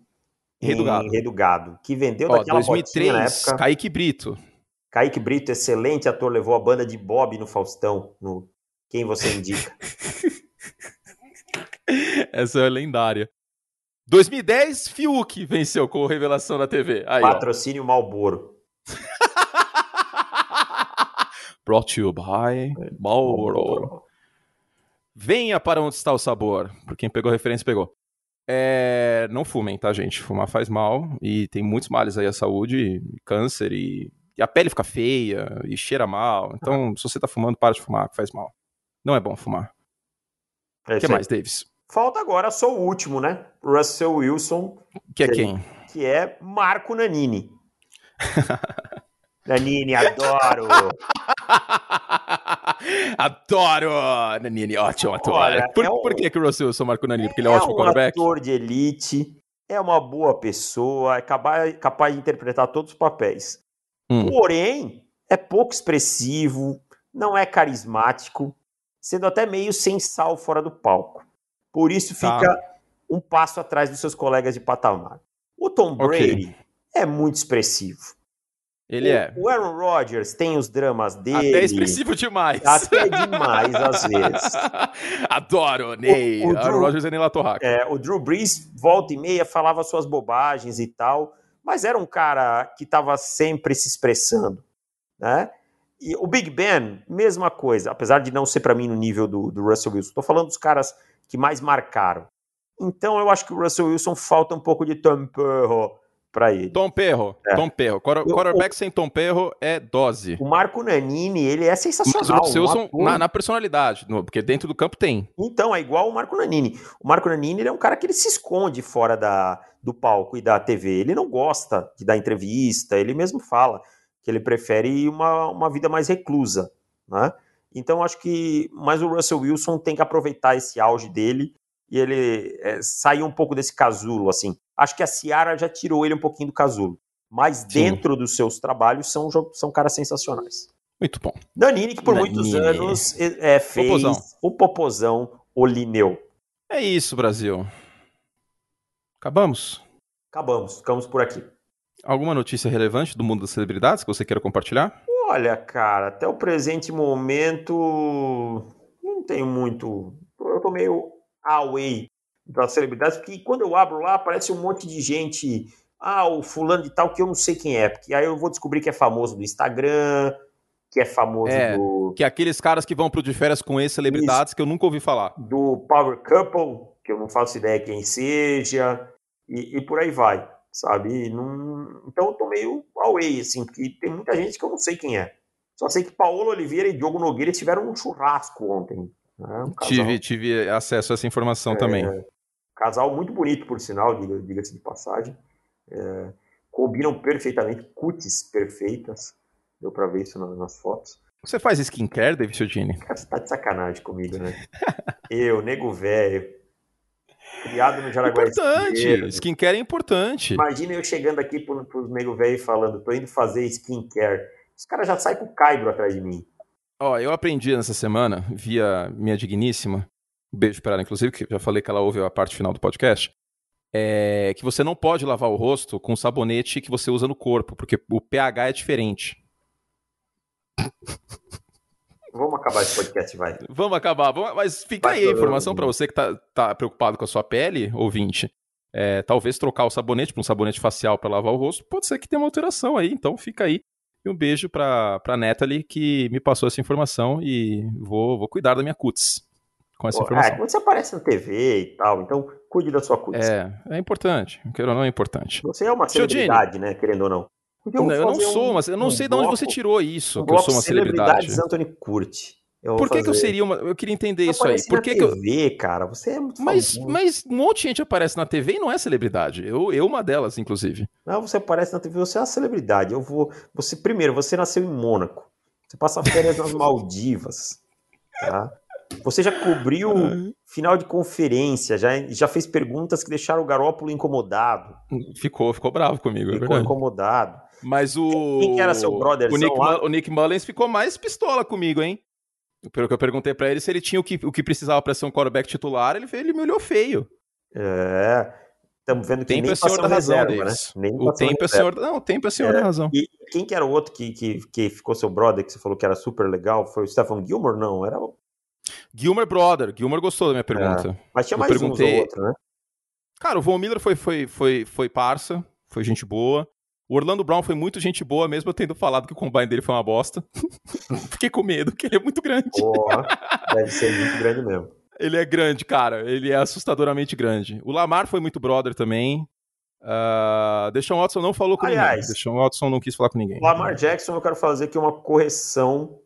Rei do Gado. Rei do Gado, que vendeu Ó, daquela 2003, na época. Kaique Brito. Kaique Brito, excelente ator, levou a banda de Bob no Faustão, no Quem Você Indica. Essa é lendária. 2010, Fiuk venceu com revelação na TV. Aí, Patrocínio ó. Malboro. Brought to you by Malboro. Venha para onde está o sabor. Por quem pegou a referência, pegou. É, não fumem, tá, gente? Fumar faz mal e tem muitos males aí à saúde, câncer e e a pele fica feia e cheira mal. Então, se você tá fumando, para de fumar, que faz mal. Não é bom fumar. É O que isso aí. mais, Davis? Falta agora só o último, né? Russell Wilson, Que é Que- quem? que é Marco Nanini. Nanini, adoro! Adoro! Nanini, ótimo ator. Olha, por, é um- por que, que o Russell Wilson marcou Nanini? Porque ele é, é ótimo um quarterback? ator de elite, é uma boa pessoa, é capaz, capaz de interpretar todos os papéis. Hum. Porém, é pouco expressivo, não é carismático, sendo até meio sem sal fora do palco. Por isso Tá. fica um passo atrás dos seus colegas de patamar. O Tom. Brady é muito expressivo. Ele o, é. O Aaron Rodgers tem os dramas dele. Até expressivo demais. Até demais, às vezes. Adoro, Ney. O- o Aaron Drew- Rodgers é Ney Latorraca. É, o Drew Brees, volta e meia, falava suas bobagens e tal, mas era um cara que estava sempre se expressando, né? E o Big Ben, mesma coisa, apesar de não ser para mim no nível do, do Russell Wilson. Estou falando dos caras que mais marcaram. Então eu acho que o Russell Wilson falta um pouco de tempo para ele. Tom Perro. É. Tom Perro. Quarter- Eu- Quarterback sem Tom Perro é dose. O Marco Nanini, ele é Mas o sensacional. Russell um Wilson ator. na, na personalidade, no- porque dentro do campo tem. Então, é igual o Marco Nanini. O Marco Nanini ele é um cara que ele se esconde fora da, do palco e da TV. Ele não gosta de dar entrevista, ele mesmo fala que ele prefere uma, uma vida mais reclusa, né? Então, acho que... Mas o Russell Wilson tem que aproveitar esse auge dele e ele é, sair um pouco desse casulo, assim. Acho que a Ciara já tirou ele um pouquinho do casulo. Mas Sim. dentro dos seus trabalhos são, são caras sensacionais. Muito bom. Nanini, que por muitos Nanini. anos é, é, fez Popozão. o Popozão, o Lineu. É isso, Brasil. Acabamos? Acabamos, ficamos por aqui. Alguma notícia relevante do mundo das celebridades que você queira compartilhar? Olha, cara, até o presente momento não tenho muito. Eu tô meio away das celebridades, porque quando eu abro lá aparece um monte de gente. Ah, o fulano de tal que eu não sei quem é, porque aí eu vou descobrir que é famoso do Instagram, que é famoso É. do, Que é aqueles caras que vão pro de férias com ex-celebridades que eu nunca ouvi falar. do Power Couple, que eu não faço ideia quem seja, e, e por aí vai, sabe? Não- Então eu tô meio away, assim, porque tem muita gente que eu não sei quem é. Só sei que Paulo Oliveira e Diogo Nogueira tiveram um churrasco ontem. Né? Um Tive, tive acesso a essa informação É. também. casal muito bonito, por sinal, diga- diga-se de passagem. É, combinam perfeitamente, cutis perfeitas. Deu pra ver isso na- nas fotos. Você faz skincare, David Chiodini? Cara, você tá de sacanagem comigo, né? eu, nego velho, criado no Jaraguá Importante. Esquerdo. Skincare é importante. Imagina eu chegando aqui pro, pros nego velho falando, tô indo fazer skincare. Os caras já saem com o caibro atrás de mim. Ó, eu aprendi nessa semana, via minha digníssima, um beijo pra ela, inclusive, que eu já falei que ela ouve a parte final do podcast, é que você não pode lavar o rosto com o sabonete que você usa no corpo, porque o pH é diferente. Vamos acabar esse podcast, vai. Vamos acabar, mas fica Vai aí a informação pra você que tá, tá preocupado com a sua pele, ouvinte. É, talvez trocar o sabonete pra um sabonete facial pra lavar o rosto, pode ser que tenha uma alteração aí, então fica aí. E um beijo pra, pra Natalie, que me passou essa informação e vou, vou cuidar da minha cutis com essa Pô, informação. é, quando você aparece na TV e tal, então cuide da sua cutis. É, é importante. Queira ou não, é importante. Você é uma celebridade, né? Querendo ou não. Então, Não, eu não sou, um- mas eu não um sei de onde bloco- você tirou isso, um que eu sou bloco uma celebridade. Celebridades Anthony Curti. Eu Por que, que eu fazer. seria uma. Eu queria entender isso aí. Por que, que eu. TV, cara, você é muito Mas, famoso. mas um monte de gente aparece na TV e não é celebridade. Eu, eu uma delas, inclusive. Não, você aparece na TV, você é uma celebridade. Eu vou. Você, primeiro, você nasceu em Mônaco. Você passa férias nas Maldivas. Tá? Você já cobriu final de conferência, já, já fez perguntas que deixaram o Garópolo incomodado. Ficou, ficou bravo comigo, é Ficou verdade. incomodado. Mas o. Quem que era seu brotherzão o Nick, lá? Mu- o Nick Mullins ficou mais pistola comigo, hein? Pelo que eu perguntei pra ele se ele tinha o que, o que precisava pra ser um quarterback titular, ele, ele me olhou feio. É. Estamos vendo que Tempo nem é senhor da razão, reserva, né? Nem O tempo é senhor. Não, o tempo é senhor da razão. E quem que era o outro que, que, que ficou seu brother, que você falou que era super legal? Foi o Stephen Gilmore? Não, era o... Gilmer Brother. Gilmer gostou da minha pergunta. Mas tinha Eu mais uns perguntei- ou outro, né? Cara, o Von Miller foi, foi, foi, foi parça, foi gente boa. O Orlando Brown foi muito gente boa, mesmo eu tendo falado que o combine dele foi uma bosta. Fiquei com medo, porque ele é muito grande. Porra, deve ser muito grande mesmo. Ele é grande, cara. Ele é assustadoramente grande. O Lamar foi muito brother também. Uh, Deshaun Watson não falou com Aliás, ninguém. Deshaun Watson não quis falar com ninguém. Lamar Jackson, eu quero fazer aqui uma correção,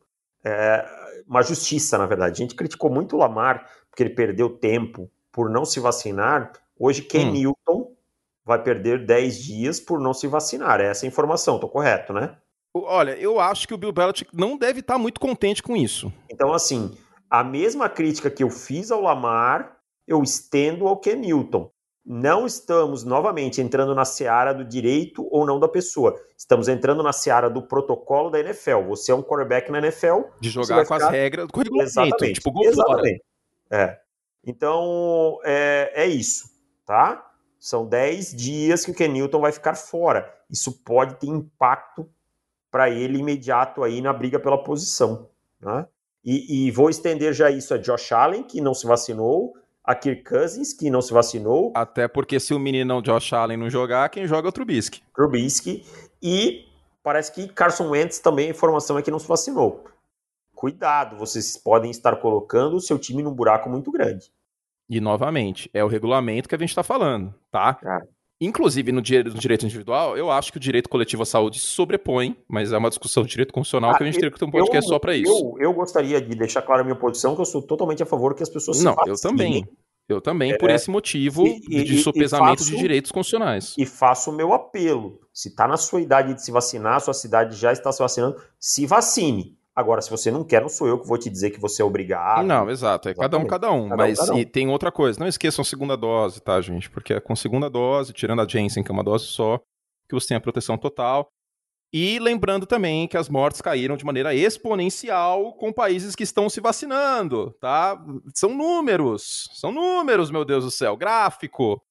é, uma justiça, na verdade. A gente criticou muito o Lamar porque ele perdeu tempo por não se vacinar. Hoje, Ken hum. Newton vai perder 10 dias por não se vacinar. Essa é a informação, tô correto, né? Olha, eu acho que o Bill Belichick não deve estar muito contente com isso. Então, assim, a mesma crítica que eu fiz ao Lamar, eu estendo ao Ken Newton não estamos novamente entrando na seara do direito ou não da pessoa. Estamos entrando na seara do protocolo da NFL. Você é um quarterback na NFL. De jogar com ficar... as regras do regulamento. Exatamente. Tipo, gol Exatamente. É. Então, é, é isso, tá? São 10 dias que o Ken Newton vai ficar fora. Isso pode ter impacto para ele imediato aí na briga pela posição. Né? E, e, vou estender já isso a Josh Allen, que não se vacinou, a Kirk Cousins, que não se vacinou. Até porque se o menino Josh Allen não jogar, quem joga é o Trubisky. Trubisky. E parece que Carson Wentz também, a informação é que não se vacinou. Cuidado, vocês podem estar colocando o seu time num buraco muito grande. E novamente, é o regulamento que a gente está falando, tá? É. Inclusive, no direito, individual, eu acho que o direito coletivo à saúde sobrepõe, mas é uma discussão de direito constitucional ah, que a gente teria que ter um podcast eu, só para isso. Eu, eu, gostaria de deixar clara a minha posição, que eu sou totalmente a favor que as pessoas Não, eu também. Eu também, é, por esse motivo e, de sopesamento de direitos constitucionais. E faço o meu apelo. Se está na sua idade de se vacinar, sua cidade já está se vacinando, se vacine. Agora, se você não quer, não sou eu que vou te dizer que você é obrigado. Não, exato. É cada um, cada um. Cada mas um, cada um. tem outra coisa. Não esqueçam a segunda dose, tá, gente? Porque é com segunda dose, tirando a Jensen, que é uma dose só, que você tem a proteção total. E lembrando também que as mortes caíram de maneira exponencial com países que estão se vacinando, tá? São números, são números, meu Deus do céu, gráfico.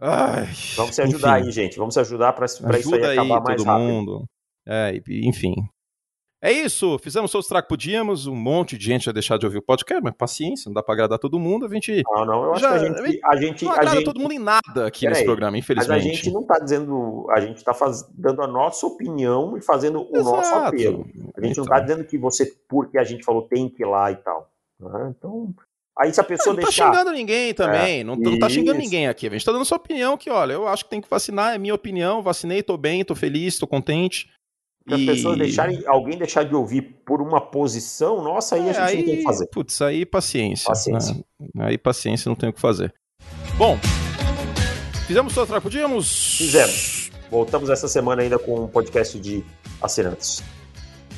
Ai, Vamos se ajudar enfim. aí, gente. Vamos se ajudar para isso aí acabar mais todo rápido. mundo. É, enfim, é isso, fizemos todos os que podíamos, um monte de gente vai deixar de ouvir o podcast, mas paciência, não dá pra agradar todo mundo, a gente... Não, não, eu acho já, que a gente... A gente não agrada a gente, todo mundo em nada aqui nesse aí, programa, infelizmente. Mas a gente não tá dizendo, a gente tá faz, dando a nossa opinião e fazendo o Exato. nosso apelo. A gente então. não tá dizendo que você, porque a gente falou, tem que ir lá e tal. Né? Então, Aí se a pessoa não, não deixar... tá xingando ninguém também, é, não, não tá xingando ninguém aqui. A gente tá dando sua opinião que, olha, eu acho que tem que vacinar, é minha opinião, vacinei, tô bem, tô feliz, tô contente. Se as pessoas deixarem, alguém deixar de ouvir por uma posição, nossa, aí é, a gente aí, não tem o que fazer. Putz, aí paciência. Paciência. Né? Aí paciência, não tem o que fazer. Bom, fizemos o que podíamos? Fizemos. Voltamos essa semana ainda com um podcast de assinantes.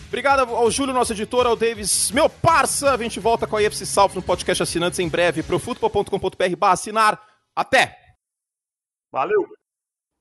Obrigado ao Júlio, nosso editor, ao Davis, meu parça. A gente volta com a IFC South no podcast assinantes em breve. Profutbol.com.br assinar. Até! Valeu!